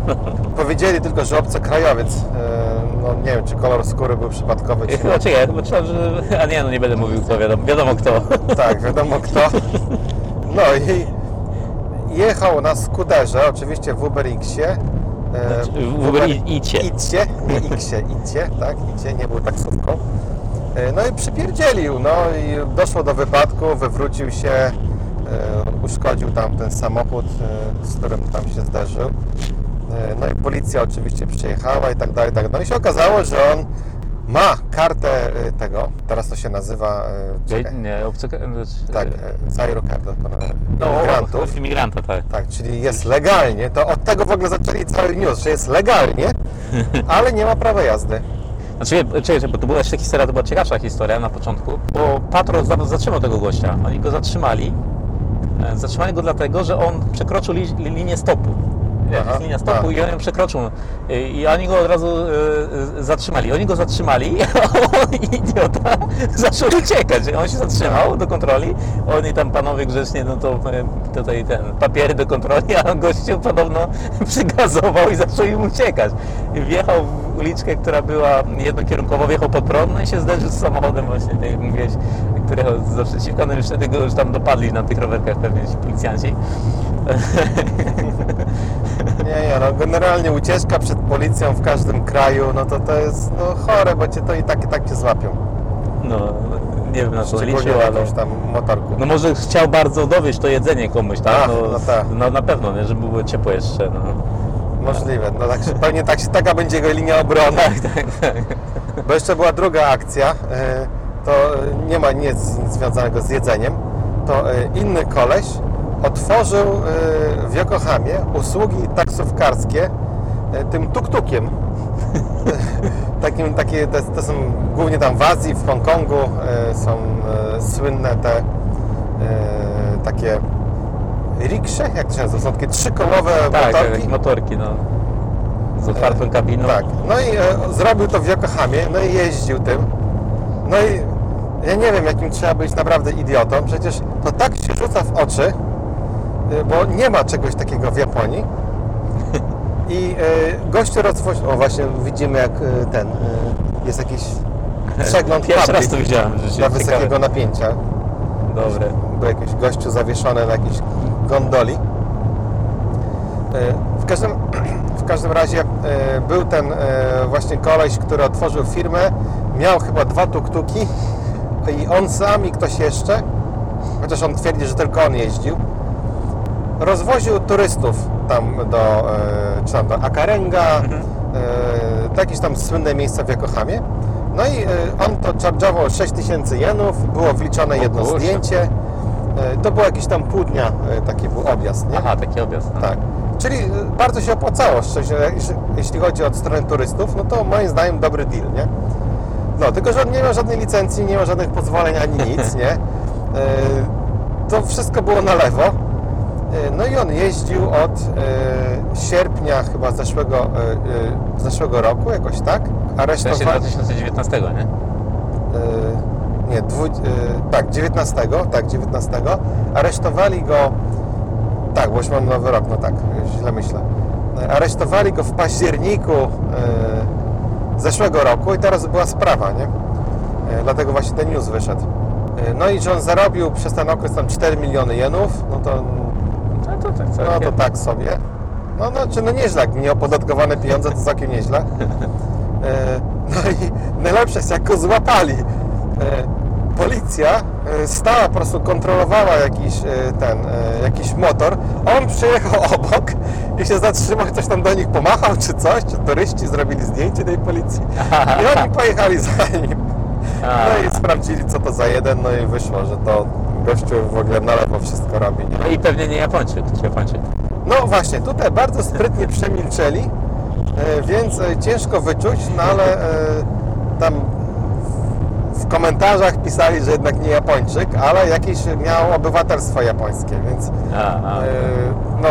[LAUGHS] Powiedzieli tylko, że obcokrajowiec, e, no nie wiem, czy kolor skóry był przypadkowy, czy chyba, czekaj, ja chyba czytałem, że... [LAUGHS] A nie, no nie będę mówił kto, wiadomo, wiadomo kto. Tak, wiadomo kto. No i jechał na skuterze, oczywiście w Uber Xie. e, Znaczy, w Uber Icie. Icie, nie Xie, Icie, tak, Icie, nie był taksówką. E, No i przypierdzielił, no i doszło do wypadku, wywrócił się, e, uszkodził tam ten samochód, e, z którym tam się zderzył. E, No i policja oczywiście przyjechała i tak dalej, i tak dalej. No i się okazało, że on ma kartę e, tego, teraz to się nazywa, e, czekaj, Nie, obcy... tak, e, Zairo Card od pana No, imigrantów. imigranta, tak. Tak, czyli jest legalnie. To od tego w ogóle zaczęli cały news, że jest legalnie, [LAUGHS] ale nie ma prawa jazdy. Znaczy, wie- czekaj, bo to była jeszcze historia, to była ciekawsza historia na początku, bo patrol za- zatrzymał tego gościa. Oni go zatrzymali. E, Zatrzymali go dlatego, że on przekroczył li, li, linię stopu. Aha, jest linia stopu i on ją przekroczył. I oni go od razu e, e, zatrzymali. Oni go zatrzymali, [LAUGHS] a on idiota [LAUGHS] zaczął uciekać. On się zatrzymał do kontroli. Oni tam panowie grzecznie, no to e, tutaj ten papiery do kontroli, [LAUGHS] a gościu podobno przygazował i zaczął im uciekać. I Wjechał w uliczkę, która była jednokierunkowo, wjechał pod prąd, no i się zderzył z samochodem właśnie, tak jak mówiłeś, który jechał z naprzeciwka, no i wtedy go już tam dopadli na tych rowerkach pewnie ci policjanci. Nie, nie, no generalnie ucieczka przed policją w każdym kraju, no to to jest no, chore, bo cię to i tak i tak cię złapią. No, nie wiem na co liczył, ale... tam motorku. No może chciał bardzo dowieść to jedzenie komuś, tak? Ach, No, no tak. no na pewno, nie? żeby było ciepłe jeszcze. No. Możliwe, no tak się, pewnie tak się, taka będzie jego linia obrony. Tak, tak, tak. Bo jeszcze była druga akcja, e, to e, nie ma nic związanego z jedzeniem, to e, inny koleś otworzył e, w Yokohamie usługi taksówkarskie e, tym tuk-tukiem. [LAUGHS] Takim, takie, to, to są głównie tam w Azji, w Hongkongu e, są e, słynne te e, takie riksze, jak to się nazywa, są takie trzykolowe Tak, motorki. takie motorki, no. Z otwartą kabiną. Tak. No i e, zrobił to w Yokohamie, no i jeździł tym. No i ja nie wiem, jakim trzeba być naprawdę idiotą. Przecież to tak się rzuca w oczy, e, bo nie ma czegoś takiego w Japonii. I e, gościu rozwoził... O, właśnie widzimy, jak e, ten... Jest jakiś przegląd Pierwszy raz to widziałem, dla wysokiego napięcia. Dobre. Był jakiś gościu zawieszony na jakiejś gondoli. W każdym, [CLEARS THROAT] w każdym razie był ten właśnie koleś, który otworzył firmę, miał chyba dwa tuktuki i on sam i ktoś jeszcze, chociaż on twierdzi, że tylko on jeździł, rozwoził turystów tam do, e, czy tam do Akarenga, e, do jakieś tam słynne miejsca w Yokohamie. No i e, on to charge'ował 6000 jenów, było wliczone jedno zdjęcie. E, To było jakieś tam pół dnia, e, taki był objazd, nie? Aha, taki objazd. no. Tak. Czyli bardzo się opłacało, szczerze, jeśli- chodzi od strony turystów, no to moim zdaniem dobry deal, nie? No, tylko że on nie ma żadnej licencji, nie ma żadnych pozwoleń ani nic, [LAUGHS] nie? To wszystko było na lewo. Y, No i on jeździł od y, sierpnia chyba zeszłego, y, zeszłego roku, jakoś tak. W sensie Aresztowali... 2019, nie? Nie, dwu, tak, 19, tak, 19. Aresztowali go, tak, bo już mam nowy rok, no tak, źle myślę. Aresztowali go w październiku zeszłego roku i teraz była sprawa, nie? Dlatego właśnie ten news wyszedł. No i że on zarobił przez ten okres tam 4 miliony jenów, no to, No to tak no całkiem. to tak sobie. No, no, czy no nieźle, jak nieopodatkowane pieniądze to całkiem nieźle. [LAUGHS] E, No i najlepsze jest, jak go złapali. e, Policja e, stała, po prostu kontrolowała jakiś ten, jakiś motor. On przyjechał [LAUGHS] obok i się zatrzymał, coś tam do nich pomachał, czy coś, czy turyści zrobili zdjęcie tej policji. I oni pojechali za nim. [LAUGHS] No i sprawdzili, co to za jeden, no i wyszło, że to gościu w ogóle na lewo wszystko robi. Nie? No i pewnie nie Japończyk, czy Japończyk. No właśnie, tutaj bardzo sprytnie przemilczeli, e, więc e, ciężko wyczuć, no ale e, tam w- komentarzach pisali, że jednak nie Japończyk, ale jakiś miał obywatelstwo japońskie, więc A, a. no,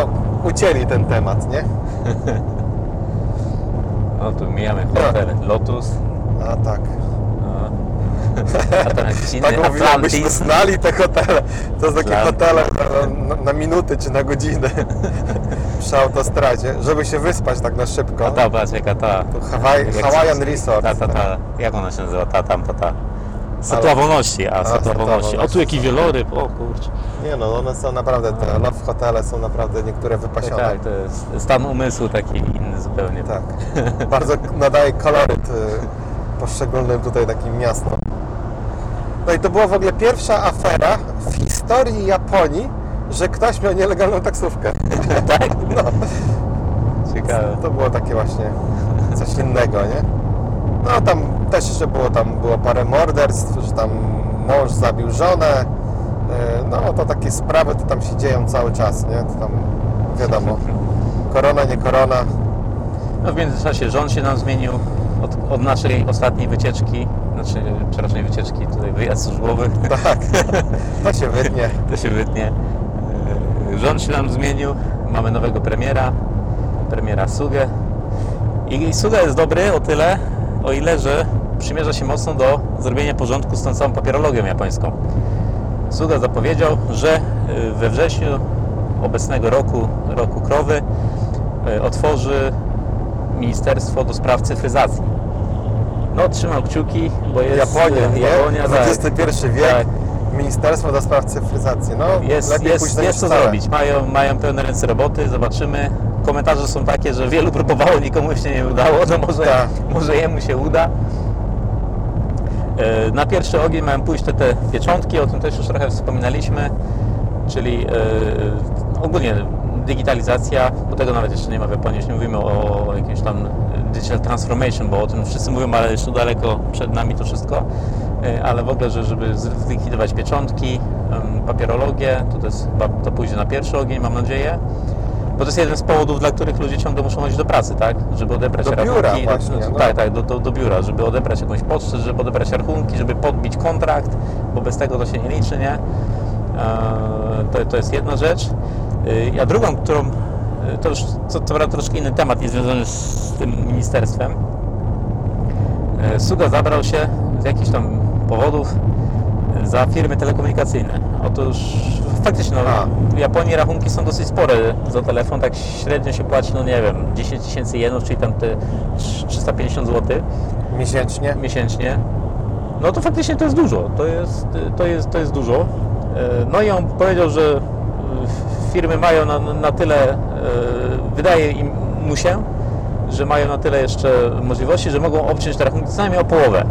ucięli ten temat, nie? [LAUGHS] No tu mijamy hotel Lotus. A tak. No. A inny Tak mówił, abyśmy Atlantis. znali te hotele. To są takie hotele na, na, na minuty czy na godzinę [LAUGHS] przy autostradzie, żeby się wyspać tak na szybko. A ta, patrz jaka ta... To Hawaii, jak- Hawaiian Resort. Ta, ta, ta, jak ona się nazywa? Ta, tam, ta, ta. Statua Wolności, a, Statua Wolności. O, tu jaki wieloryb, o kurczę. Nie no, one są naprawdę, te love hotele są naprawdę niektóre Tak, wypasione. tak, to jest stan umysłu taki inny zupełnie. Tak. Bardzo nadaje koloryt y, poszczególnym tutaj takim miastom. No i to była w ogóle pierwsza afera w historii Japonii, że ktoś miał nielegalną taksówkę. [LAUGHS] tak? No, Ciekawe. to było takie właśnie coś innego, nie? No tam też jeszcze było tam było parę morderstw, że tam mąż zabił żonę. y, No to takie sprawy to tam się dzieją cały czas, nie? To tam wiadomo. [LAUGHS] Korona, nie korona. No w międzyczasie rząd się nam zmienił od, od naszej ostatniej wycieczki, znaczy, czy raczej wycieczki, tutaj wyjazd służbowy, [LAUGHS] Tak, to się wytnie. [LAUGHS] to się wytnie. Yy, Rząd się nam zmienił, mamy nowego premiera, premiera Sugę. I Suga jest dobry o tyle, o ile, że przymierza się mocno do zrobienia porządku z tą całą papierologią japońską. Suga zapowiedział, że y, we wrześniu obecnego roku, roku krowy, y, otworzy Ministerstwo do Spraw Cyfryzacji. No, trzymał kciuki, bo jest Japonia, nie? Japonia, tak. XXI wiek, Tak. Ministerstwo do Spraw Cyfryzacji. No, Jest, jest, jest co zrobić. Mają, mają pełne ręce roboty, zobaczymy. Komentarze są takie, że wielu próbowało, nikomu się nie udało, no może, Tak. może jemu się uda. E, Na pierwszy ogień mają pójść te, te pieczątki, o tym też już trochę wspominaliśmy, czyli e, ogólnie digitalizacja, bo tego nawet jeszcze nie ma w Japonii, już nie mówimy o jakimś tam digital transformation, bo o tym wszyscy mówią, ale jeszcze daleko przed nami to wszystko, E, ale w ogóle, że żeby zlikwidować pieczątki, papierologię, to, to jest to pójdzie na pierwszy ogień, mam nadzieję. Bo to jest jeden z powodów, dla których ludzie ciągle muszą chodzić do pracy, tak? Żeby odebrać Do rachunki. biura właśnie, do, no. Tak, tak, do, do, do biura, żeby odebrać jakąś pocztę, żeby odebrać rachunki, żeby podbić kontrakt, bo bez tego to się nie liczy, nie? Eee, To, to jest jedna rzecz. Yy, A drugą, którą, to już co, co prawda troszkę inny temat, nie związany z tym ministerstwem. Yy, Suga zabrał się z jakichś tam powodów yy, za firmy telekomunikacyjne. Otóż faktycznie no, w Japonii rachunki są dosyć spore za telefon, tak średnio się płaci, no nie wiem, 10 tysięcy jenów, czyli tam te 350 zł Miesięcznie. miesięcznie. No to faktycznie to jest dużo. To jest, to jest, to jest dużo. E, No i on powiedział, że e, firmy mają na, na tyle, e, wydaje im mu się, że mają na tyle jeszcze możliwości, że mogą obciąć te rachunki co najmniej o połowę.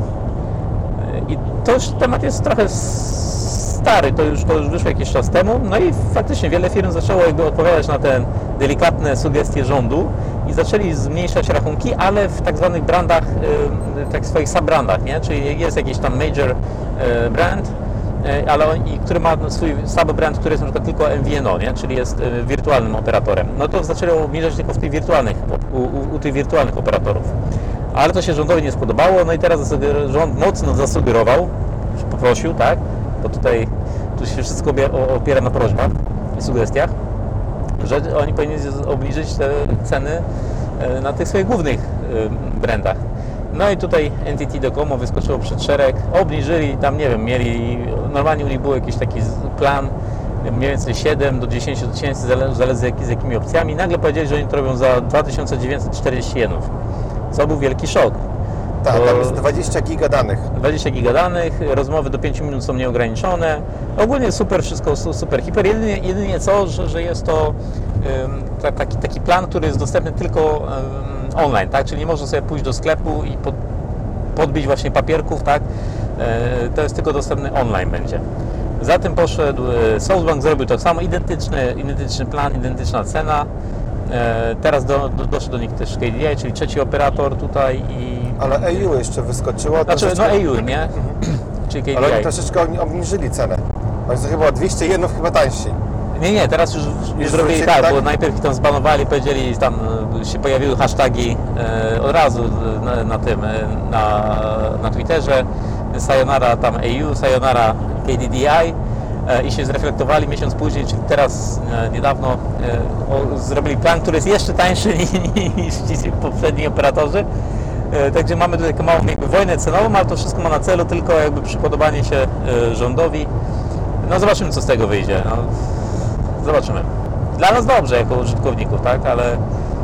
I to już temat jest trochę stary, to już, to już wyszło jakiś czas temu, no i faktycznie wiele firm zaczęło jakby odpowiadać na te delikatne sugestie rządu i zaczęli zmniejszać rachunki, ale w tak zwanych brandach, y, tak swoich subbrandach, nie? Czyli jest jakiś tam major brand, ale on, i który ma swój subbrand, który jest na przykład tylko MVNO, nie? czyli jest y, wirtualnym operatorem. No to zaczęli obniżać tylko w tych wirtualnych, u, u, u tych wirtualnych operatorów. Ale to się rządowi nie spodobało, no i teraz rząd mocno zasugerował, poprosił, tak, bo tutaj tu się wszystko opiera na prośbach i sugestiach, że oni powinni obniżyć te ceny e, na tych swoich głównych e, brandach. No i tutaj NTT Docomo wyskoczyło przed szereg, obniżyli, tam nie wiem, mieli, normalnie u nich był jakiś taki plan, mniej więcej 7 do 10 tysięcy, zale- zależy z jakimi opcjami. Nagle powiedzieli, że oni to robią za 2940 jenów, co był wielki szok. Tak, tam jest 20 giga danych. 20 giga danych, rozmowy do 5 minut są nieograniczone. Ogólnie super, wszystko su- super, hiper. Jedynie, jedynie co, że, że jest to ta, taki, taki plan, który jest dostępny tylko ym, online, tak? Czyli nie można sobie pójść do sklepu i pod, podbić właśnie papierków, tak? E, to jest tylko dostępny online będzie. Za tym poszedł e, SoftBank, zrobił to samo, identyczny, identyczny plan, identyczna cena. E, teraz do, do, doszedł do nich też KDI, czyli trzeci operator tutaj i Ale EU jeszcze wyskoczyło. znaczy, no EU, nie? Czyli KDI. Ale oni troszeczkę obniżyli cenę. Oni są chyba o 200 jenów chyba tańsi. Nie, nie, teraz już, już Już zrobili tak, tak? bo najpierw ich tam zbanowali, powiedzieli, tam się pojawiły hashtagi e, od razu na, na tym, e, na, na Twitterze, Sayonara tam EU, Sayonara KDDI e, i się zreflektowali miesiąc później, czyli teraz niedawno zrobili plan, który jest jeszcze tańszy [LAUGHS] niż ci poprzedni operatorzy. Także mamy tutaj taką małą jakby wojnę cenową, ale to wszystko ma na celu tylko jakby przypodobanie się rządowi. No zobaczymy co z tego wyjdzie. No, zobaczymy. Dla nas dobrze jako użytkowników, tak, ale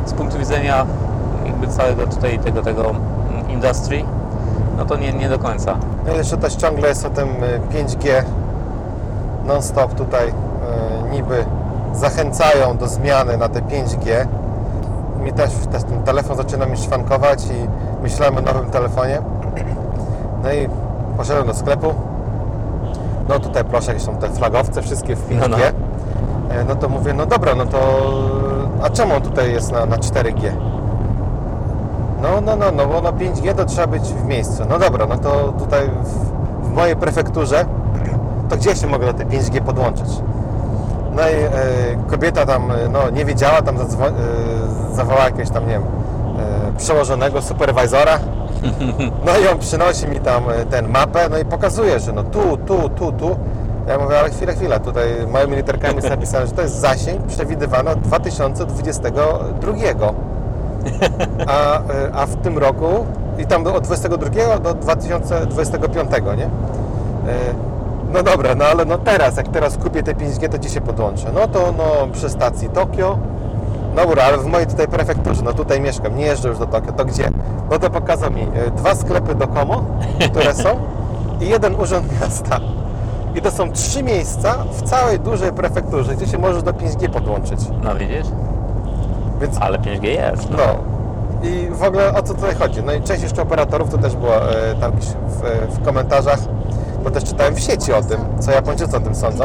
z punktu widzenia jakby całego tutaj tego, tego mm, industry, no to nie, nie do końca. No jeszcze też ciągle jest o tym y, 5G non-stop tutaj y, niby zachęcają do zmiany na te 5G. Mi też, też ten telefon zaczyna mi szwankować i myślałem o nowym telefonie. No i poszedłem do sklepu. No tutaj proszę, jakieś są te flagowce wszystkie w 5G. No, no. E, No to mówię, no dobra, no to a czemu on tutaj jest na, na 4G? No, no, no, no, bo na 5G to trzeba być w miejscu. No dobra, no to tutaj w, w mojej prefekturze, to gdzie się mogę te 5G podłączyć? No i e, kobieta tam, e, no, nie wiedziała, tam zadzwo- e, zawołała jakiegoś tam, nie wiem, e, przełożonego superwajzora. No i on przynosi mi tam e, ten mapę, no i pokazuje, że no tu, tu, tu, tu. Ja mówię, ale chwilę, chwilę, tutaj małymi literkami jest napisane, że to jest zasięg przewidywany od 2022 a, y, a w tym roku i tam od 22 do 2025, nie? Y, No dobra, no ale no teraz, jak teraz kupię te 5G, to gdzie się podłączę? No to no przy stacji Tokio. No Dobra, ale w mojej tutaj prefekturze, no tutaj mieszkam, nie jeżdżę już do Tokio, to gdzie? No to pokazał mi y, dwa sklepy do Komo, które są i jeden urząd miasta. I to są trzy miejsca w całej dużej prefekturze, gdzie się możesz do 5G podłączyć. No widzisz? Więc Ale 5G jest. no. I w ogóle o co tutaj chodzi? No i część jeszcze operatorów, to też było e, tam gdzieś w, w komentarzach, bo też czytałem w sieci o tym, co Japończycy o tym sądzą.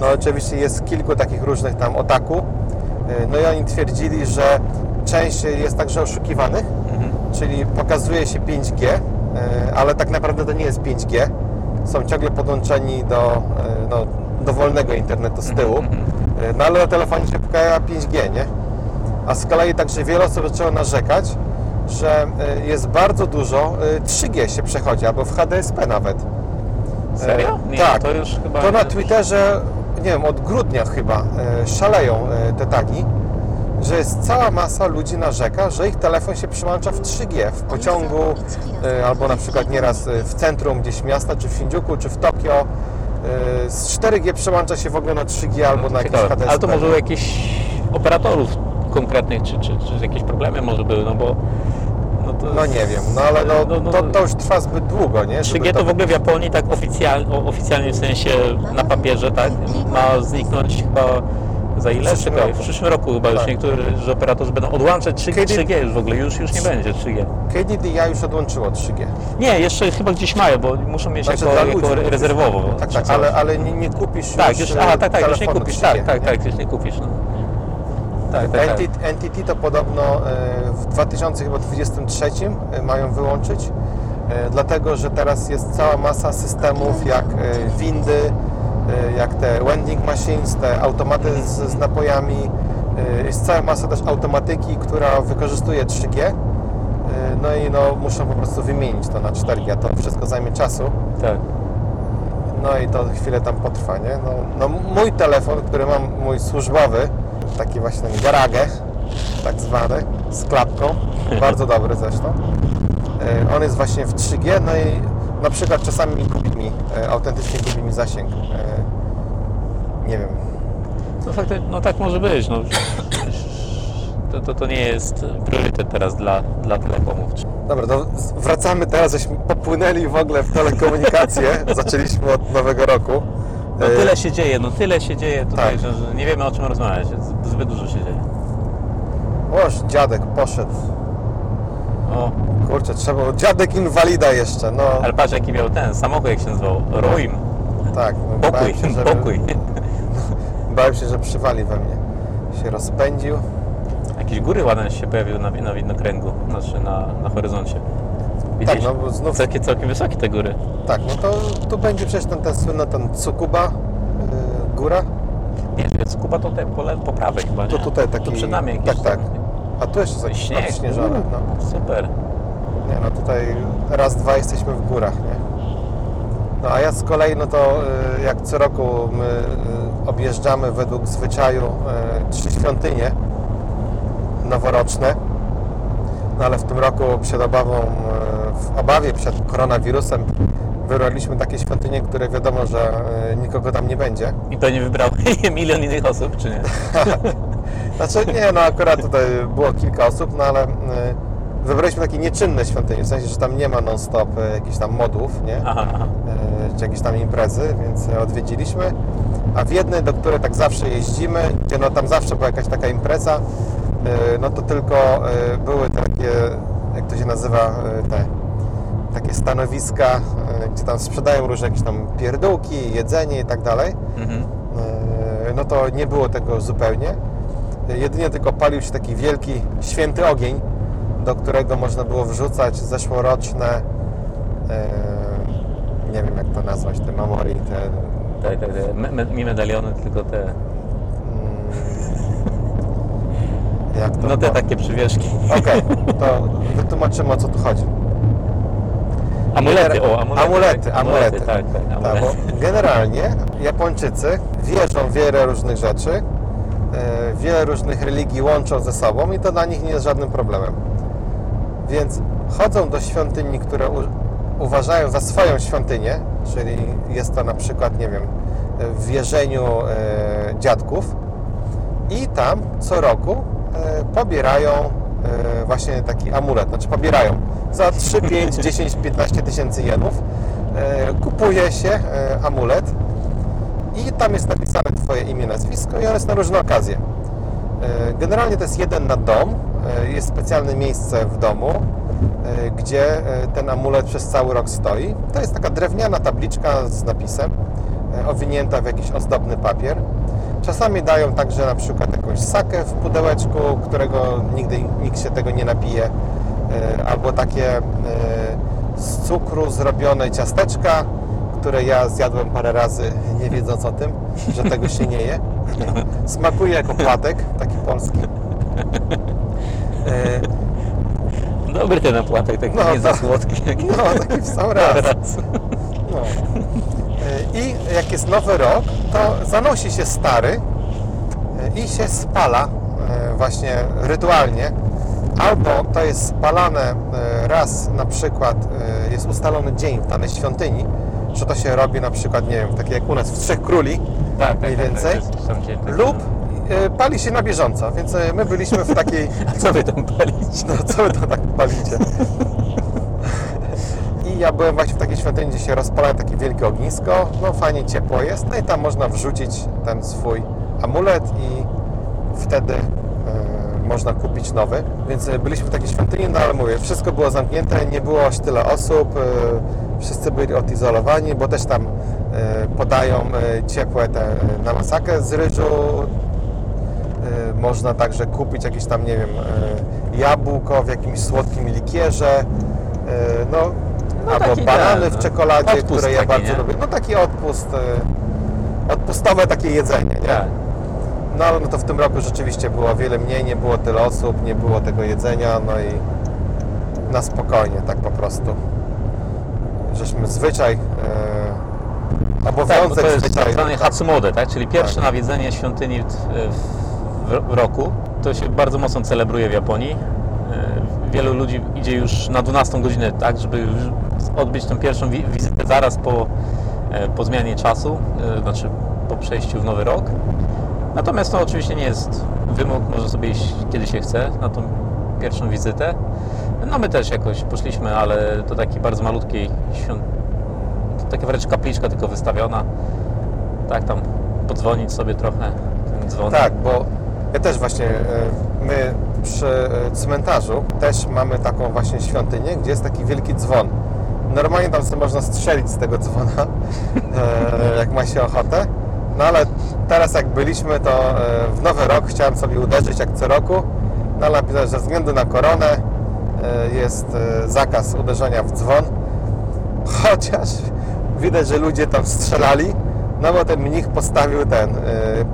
No oczywiście jest kilku takich różnych tam otaku. E, No i oni twierdzili, że część jest także oszukiwanych, Mhm. czyli pokazuje się 5G, e, ale tak naprawdę to nie jest 5G. Są ciągle podłączeni do e, no, dowolnego internetu z tyłu. Mhm. E, No ale na telefonie się pojawia 5G, nie? A z kolei także wiele osób zaczęło narzekać, że e, jest bardzo dużo e, 3G się przechodzi, albo w HDSP nawet. Serio? Nie, tak. to już chyba... To na Twitterze, nie wiem, od grudnia chyba szaleją te tagi, że jest cała masa ludzi narzeka, że ich telefon się przyłącza w 3G w pociągu, e, albo na przykład nieraz e, w centrum gdzieś miasta, czy w Shinjuku, czy w Tokio. E, Z 4G przełącza się w ogóle na 3G albo na jakieś. HDSP. Ale to może u jakichś operatorów konkretnych, czy, czy, czy jakieś problemy może były, no bo... No, to No nie wiem, no ale no, no, no, to, to już trwa zbyt długo, nie? Żeby 3G to w ogóle w Japonii tak oficjalnie, oficjalnie w sensie na papierze, tak, ma zniknąć chyba Za ile? W przyszłym Czekaj, roku. w przyszłym roku chyba już Tak. niektórzy operatorzy będą odłączać 3, Kiedy- 3G już w ogóle, już, już nie będzie 3G. KDDI już odłączyło 3G. Nie, jeszcze chyba gdzieś mają, bo muszą mieć Znaczy jako, dla jako rezerwowo. Tak, tak, coś. ale, ale nie, nie kupisz Tak, już, już, aha, tak, tak, już nie telefonu kupisz, 3G, tak, tak, nie? tak, już nie kupisz. No. Tak, tak, tak. NTT, NTT to podobno e, w 2023 e, mają wyłączyć, e, dlatego że teraz jest cała masa systemów jak e, windy, jak te vending machines, te automaty z, z napojami. e, Jest cała masa też automatyki, która wykorzystuje 3G. e, No i no, muszą po prostu wymienić to na 4G, a to wszystko zajmie czasu. tak. No i to chwilę tam potrwa, nie? No, no mój telefon, który mam, mój służbowy, taki właśnie ten garagę, tak zwany, z klapką, [LAUGHS] bardzo dobry zresztą. On jest właśnie w 3G, no i na przykład czasami gubi mi, autentycznie gubi mi zasięg. Nie wiem. No, fakty, no tak może być. No. To, to, to nie jest priorytet teraz dla, dla telekomów. Dobra, to wracamy teraz, żeśmy popłynęli w ogóle w telekomunikacje. [LAUGHS] Zaczęliśmy od nowego roku. No E, tyle się dzieje, no tyle się dzieje tutaj, Tak. że, że nie wiemy o czym rozmawiać. Zbyt dużo się dzieje. Oż, dziadek poszedł. O, Kurczę, trzeba... Dziadek inwalida jeszcze, no. ale patrz jaki miał ten samochód, jak się nazywał. Roim. Tak, no, Pokój, się, że, pokój. Bałem się, że przywali we mnie. Się rozpędził. Jakieś góry ładne się pojawiły na, na widnokręgu, znaczy na, na horyzoncie. Tak, no bo znów, Całkiem, całkiem wysokie te góry. tak, no to tu będzie przecież ten, ten słynny ten Tsukuba, yy, góra. Nie, więc Kuba to te po, le- po prawej chyba, nie? To tutaj taki... Tu przed nami jakieś Tak, tak. tam- A tu jeszcze jest śnieg. odśnieżone. No. Super. Nie, no tutaj raz, dwa jesteśmy w górach, nie? No a ja z kolei, no to y, jak co roku my y, objeżdżamy według zwyczaju y, trzy świątynie noworoczne. No ale w tym roku przed obawą, w obawie przed koronawirusem wybraliśmy takie świątynie, które wiadomo, że nikogo tam nie będzie. I pewnie wybrał [LAUGHS] milion innych osób, czy nie? [LAUGHS] Znaczy nie, no akurat tutaj było kilka osób, no ale y, wybraliśmy takie nieczynne świątynie, w sensie, że tam nie ma non-stop y, jakichś tam modów, nie? Aha, aha. e, czy jakieś tam imprezy, więc odwiedziliśmy. A w jednej, do której tak zawsze jeździmy, gdzie no tam zawsze była jakaś taka impreza, e, no to tylko e, były takie, jak to się nazywa, e, te takie stanowiska, e, gdzie tam sprzedają różne jakieś tam pierdółki, jedzenie i tak dalej. Mhm. E, No to nie było tego zupełnie. E, Jedynie tylko palił się taki wielki, święty ogień, do którego można było wrzucać zeszłoroczne, e, nie wiem jak to nazwać, te mamori, te... Tak, tak. Me, me, nie medaliony, tylko te. mm, Jak to No te było? takie przywieszki. Okej, [LAUGHS] to wytłumaczymy o co tu chodzi. Amulety, o, amulety. Amulety, tak, amulety. Tak, tak, Tak, amulety. generalnie Japończycy wierzą w wiele różnych rzeczy, e, wiele różnych religii łączą ze sobą i to dla nich nie jest żadnym problemem. Więc chodzą do świątyni, które uważają za swoją świątynię, czyli jest to na przykład, nie wiem, w wierzeniu e, dziadków. I tam co roku e, pobierają e, właśnie taki amulet, znaczy pobierają. Za 3, 5, 10, 15 tysięcy jenów e, kupuje się e, amulet. I tam jest napisane Twoje imię, nazwisko i on jest na różne okazje. E, Generalnie to jest jeden na dom, e, jest specjalne miejsce w domu, e, gdzie ten amulet przez cały rok stoi. To jest taka drewniana tabliczka z napisem, owinięta w jakiś ozdobny papier. Czasami dają także na przykład jakąś sakę w pudełeczku, którego nigdy nikt się tego nie napije, albo takie z cukru zrobione ciasteczka, które ja zjadłem parę razy, nie wiedząc o tym, że tego się nie je. Smakuje jako płatek, taki polski. E, Dobry ten opłatek, taki No, nie za słodki. No, taki w sam raz. No. E, I jak jest nowy rok, to zanosi się stary e, i się spala e, właśnie rytualnie. Albo to jest spalane raz na przykład, jest ustalony dzień w danej świątyni, że to się robi na przykład, nie wiem, takie jak u nas w Trzech Króli, Tak, tak, mniej tak, więcej. tak, tam gdzie- tak, lub e, pali się na bieżąco, więc e, my byliśmy w [LAUGHS] takiej A co wy tam palicie? no co wy to tak palicie? I ja byłem właśnie w takiej świątyni, gdzie się rozpala takie wielkie ognisko. No fajnie ciepło jest. No i tam można wrzucić ten swój amulet i wtedy e, można kupić nowy. Więc byliśmy w takiej świątyni, no ale mówię, wszystko było zamknięte, nie było aż tyle osób, wszyscy byli odizolowani, bo też tam e, podają e, ciepłe te e, na masakę z ryżu. Można także kupić jakieś tam, nie wiem, jabłko w jakimś słodkim likierze, no, No albo banany ten, w czekoladzie, odpust które ja taki, bardzo nie? lubię. No taki odpust, odpustowe takie jedzenie, nie? Tak. No ale no to w tym roku rzeczywiście było wiele mniej, nie było tyle osób, nie było tego jedzenia, no i na spokojnie, tak po prostu. Żeśmy zwyczaj, e, Tak, bo obowiązek to jest zwyczaj. tak zwany Hatsumode, tak? czyli pierwsze Tak. nawiedzenie świątyni w, w, w roku. To się bardzo mocno celebruje w Japonii. E, Wielu ludzi idzie już na 12 godzinę, tak, żeby odbyć tę pierwszą wi- wizytę zaraz po, e, po zmianie czasu, e, znaczy po przejściu w nowy rok. Natomiast to oczywiście nie jest wymóg, może sobie iść kiedy się chce na tą pierwszą wizytę. No my też jakoś poszliśmy, ale do takiej bardzo malutkiej świąt... to taka wręcz kapliczka tylko wystawiona. Tak tam podzwonić sobie trochę ten dzwonek. Tak, bo ja też właśnie, e, my przy e, cmentarzu też mamy taką właśnie świątynię, gdzie jest taki wielki dzwon. Normalnie tam sobie można strzelić z tego dzwona, [LAUGHS] e, jak ma się ochotę. No ale teraz jak byliśmy, to w nowy rok chciałem sobie uderzyć jak co roku. No ale że ze względu na koronę jest e, zakaz uderzenia w dzwon. [LAUGHS] Chociaż widać, że ludzie tam strzelali, no bo ten mnich postawił ten y,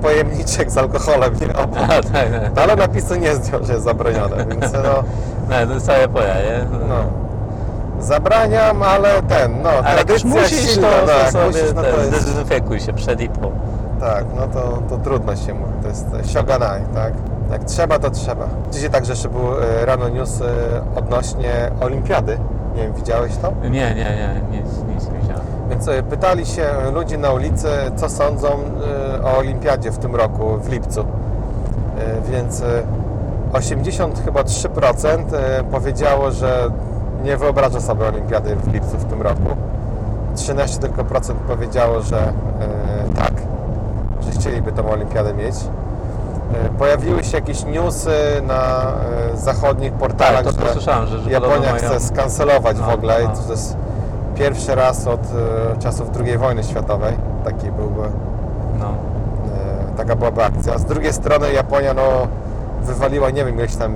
pojemniczek z alkoholem, nie obok. [LAUGHS] A, tak, tak. Ale napisu nie zdjął, że jest zabronione, więc no, [LAUGHS] No, to jest całe poja, nie? no. Zabraniam, ale ten, no, Ale tradycja musisz, silna, to, no, jak sobie musisz, no to jest, zdezynfekuj się przed i po. tak, no to, to trudno się mówi, to jest sioganai, tak. Jak trzeba, to trzeba. Dzisiaj także jeszcze był y, rano news y, odnośnie olimpiady. Nie wiem, widziałeś to? Nie, nie, nie, nic, nic nie widziałem. Więc e, pytali się ludzi na ulicy, co sądzą e, o olimpiadzie w tym roku, w lipcu. E, Więc e, 80 chyba 3% e, powiedziało, że nie wyobraża sobie olimpiady w lipcu w tym roku. 13 tylko procent powiedziało, że e, tak, że chcieliby tą olimpiadę mieć. E, Pojawiły się jakieś newsy na e, zachodnich portalach, Tak, to, że że, że Japonia podobno mają... chce skancelować w No, ogóle. no. I to jest pierwszy raz od e, czasów II wojny światowej. Taki byłby, No. taka byłaby akcja. Z drugiej strony Japonia no, wywaliła, nie wiem, ileś tam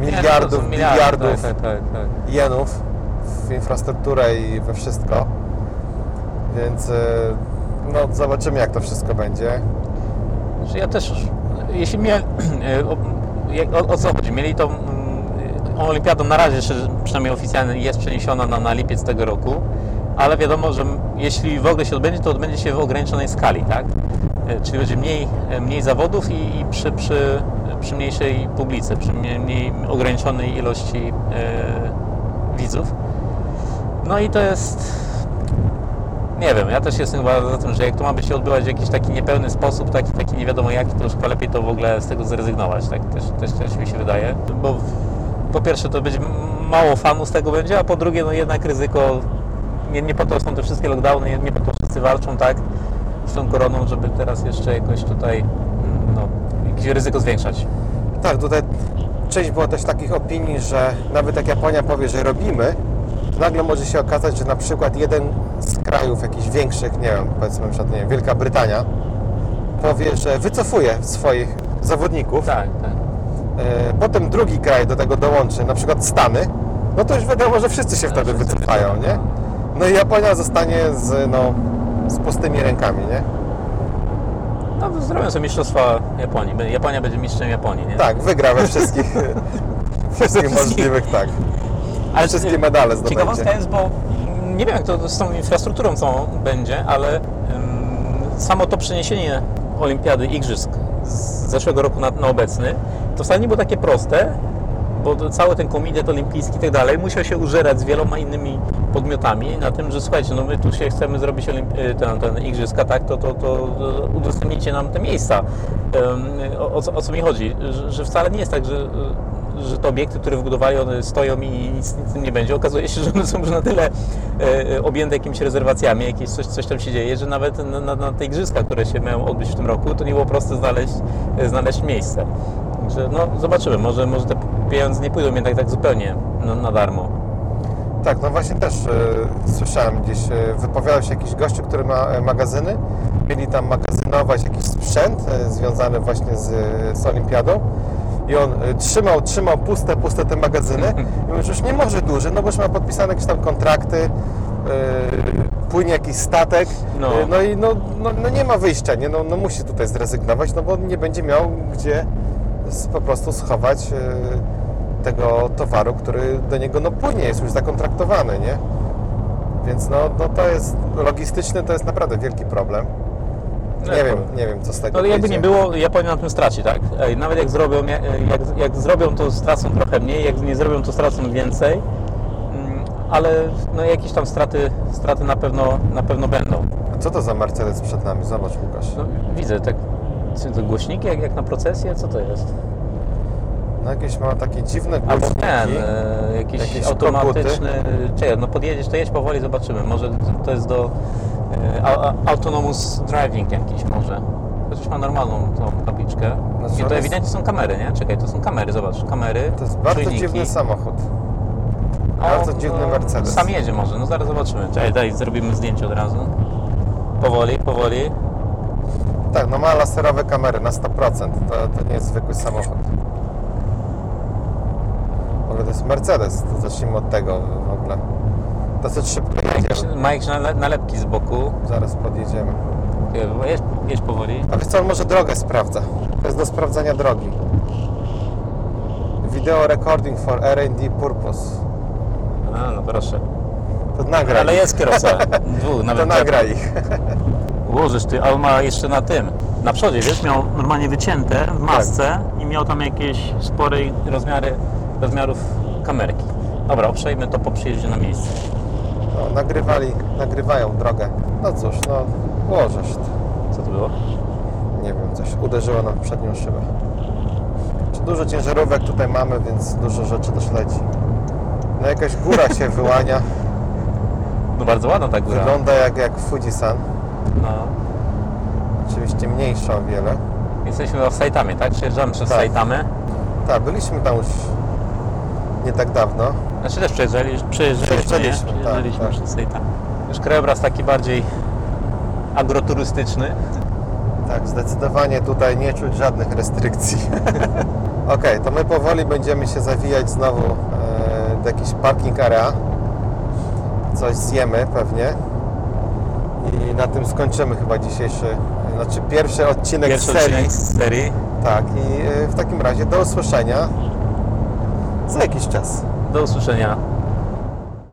Nie, miliardów, są miliardów Tak, tak, tak, tak. jenów w infrastrukturę i we wszystko. Więc no, zobaczymy, jak to wszystko będzie. Znaczy ja też, jeśli mnie, [CLEARS THROAT] o, o, o co chodzi, mieli to mm, olimpiadą na razie, przynajmniej oficjalnie jest przeniesiona na, na lipiec tego roku, ale wiadomo, że jeśli w ogóle się odbędzie, to odbędzie się w ograniczonej skali, tak? E, Czyli będzie mniej, e, mniej zawodów i, i przy, przy, przy mniejszej publicy, przy mniej, ograniczonej ilości e, widzów. No i to jest nie wiem, ja też jestem chyba za tym, że jak to ma być się odbywać w jakiś taki niepełny sposób, taki, taki nie wiadomo jaki, to już lepiej to w ogóle z tego zrezygnować, tak też, też, też mi się wydaje. Bo po pierwsze to m- mało fanów z tego będzie, a po drugie no jednak ryzyko, nie, nie po to są te wszystkie lockdowny, nie, nie po to wszyscy walczą, tak, z tą koroną, żeby teraz jeszcze jakoś tutaj, mm, no, jakieś ryzyko zwiększać. Tak, tutaj część było też takich opinii, że nawet jak Japonia powie, że robimy, to nagle może się okazać, że na przykład jeden z krajów jakichś większych, nie wiem, powiedzmy na przykład, nie wiem, Wielka Brytania, powie, że wycofuje swoich zawodników, Tak, tak. e, potem drugi kraj do tego dołączy, na przykład Stany, no to już wiadomo, że wszyscy się wtedy wszyscy wycofają, wycofają, nie? No i Japonia zostanie z, no, z pustymi rękami, nie? No zrobią sobie mistrzostwa Japonii, Japonia będzie mistrzem Japonii, nie? Tak, wygra we wszystkich, [LAUGHS] wszystkich możliwych, tak. Ale Wszystkie medale zdobędzie. Ciekawostka jest, bo nie wiem jak to z tą infrastrukturą co będzie, ale samo to przeniesienie olimpiady, igrzysk z zeszłego roku na, na obecny, to wcale nie było takie proste, bo cały ten komitet olimpijski i tak dalej musiał się użerać z wieloma innymi podmiotami na tym, że słuchajcie, no my tu się chcemy zrobić y, ten, ten igrzyska, tak, to, to, to, udostępnijcie nam te miejsca. O, o, o co mi chodzi? Że, że wcale nie jest tak, że że te obiekty, które wybudowali, one stoją i nic, nic nie będzie. Okazuje się, że one są już na tyle e, objęte jakimiś rezerwacjami, jakieś coś, coś tam się dzieje, że nawet na, na, na te igrzyska, które się mają odbyć w tym roku, to nie było proste znaleźć, e, znaleźć miejsce. Także no, zobaczymy, może, może te pieniądze nie pójdą jednak tak zupełnie na, na darmo. Tak, no właśnie też e, słyszałem gdzieś, e, wypowiadał się jakiś gościu, który ma e, magazyny. Mieli tam magazynować jakiś sprzęt e, związany właśnie z, e, z olimpiadą. I on e, trzymał, trzymał puste, puste te magazyny. [LAUGHS] I mówił, że już nie może dłużej, no bo już ma podpisane jakieś tam kontrakty, e, płynie jakiś statek. No. E, no i no, no, no nie ma wyjścia, nie? No, no musi tutaj zrezygnować, no bo nie będzie miał gdzie po prostu schować tego towaru, który do niego no płynie, jest już zakontraktowany, nie? Więc no, no to jest logistyczny, to jest naprawdę wielki problem. Nie wiem, nie wiem co z tego No jakby wyjdzie. nie było, Japonia na tym straci, tak? Ej, Nawet jak zrobią, jak, jak zrobią to stracą trochę mniej, jak nie zrobią to stracą więcej, Mm, ale no jakieś tam straty, straty na pewno, na pewno będą. A Co to za Mercedes przed nami? Zobacz Łukasz. No, widzę, tak, czy to głośniki jak, jak na procesję, co to jest? No jakieś ma takie dziwne Albo głośniki. ten, e, jakiś jakieś automatyczny, czekaj, no podjedziesz, to jedź powoli, zobaczymy, może to jest do autonomous driving jakiś może. Chociaż ma normalną tą tabliczkę. Znaczy I to jest- ewidentnie są kamery, nie? Czekaj, to są kamery, zobacz, kamery, To jest bardzo czujniki. dziwny samochód. Bardzo dziwny no, Mercedes. Sam jedzie może, no zaraz zobaczymy. Czekaj, daj, zrobimy zdjęcie od razu. Powoli, powoli. Tak, no ma laserowe kamery na 100%. To, to nie jest zwykły samochód. W ogóle to jest Mercedes, to zacznijmy od tego w ogóle. Dosyć szybko nale- nalepki z boku. Zaraz podjedziemy. Jedź, jedź powoli. A wiesz co, on może drogę sprawdza. To jest do sprawdzania drogi. Video recording for R&D purpose. A, no proszę. To nagraj. Ale jest kierowca. [LAUGHS] Dwóch, To nawet nagraj ich. Ułożysz ty, a on ma jeszcze na tym. Na przodzie, wiesz, miał normalnie wycięte w masce i miał tam jakieś spore rozmiary, rozmiarów kamerki. Dobra, uprzejmy to po przyjeździe na miejsce. Nagrywali, nagrywają drogę. No cóż, no łożysz. Co to było? Nie wiem, coś uderzyło nam w przednią szybę. Czy dużo ciężarówek tutaj mamy, więc dużo rzeczy też leci. No jakaś góra się wyłania. No bardzo ładna ta góra. Wygląda jak, jak Fujisan. No. Oczywiście mniejsza o wiele. Jesteśmy w Saitamie, tak? Przejeżdżamy przez Tak. Saitamę. Tak, byliśmy tam już nie tak dawno. Znaczy też przejeżdżali, przejeżdżaliśmy, nie? Przejeżdżaliśmy, tak, Przejeżdżaliśmy tak. przez Saitamę. Już krajobraz taki bardziej agroturystyczny. Tak, zdecydowanie tutaj nie czuć żadnych restrykcji. [LAUGHS] Okej, to my powoli będziemy się zawijać znowu e, do jakiś parking area. Coś zjemy pewnie. I na tym skończymy chyba dzisiejszy, znaczy pierwszy odcinek Pierwszy serii. odcinek z serii. Tak, i e, w takim razie do usłyszenia za jakiś czas. Do usłyszenia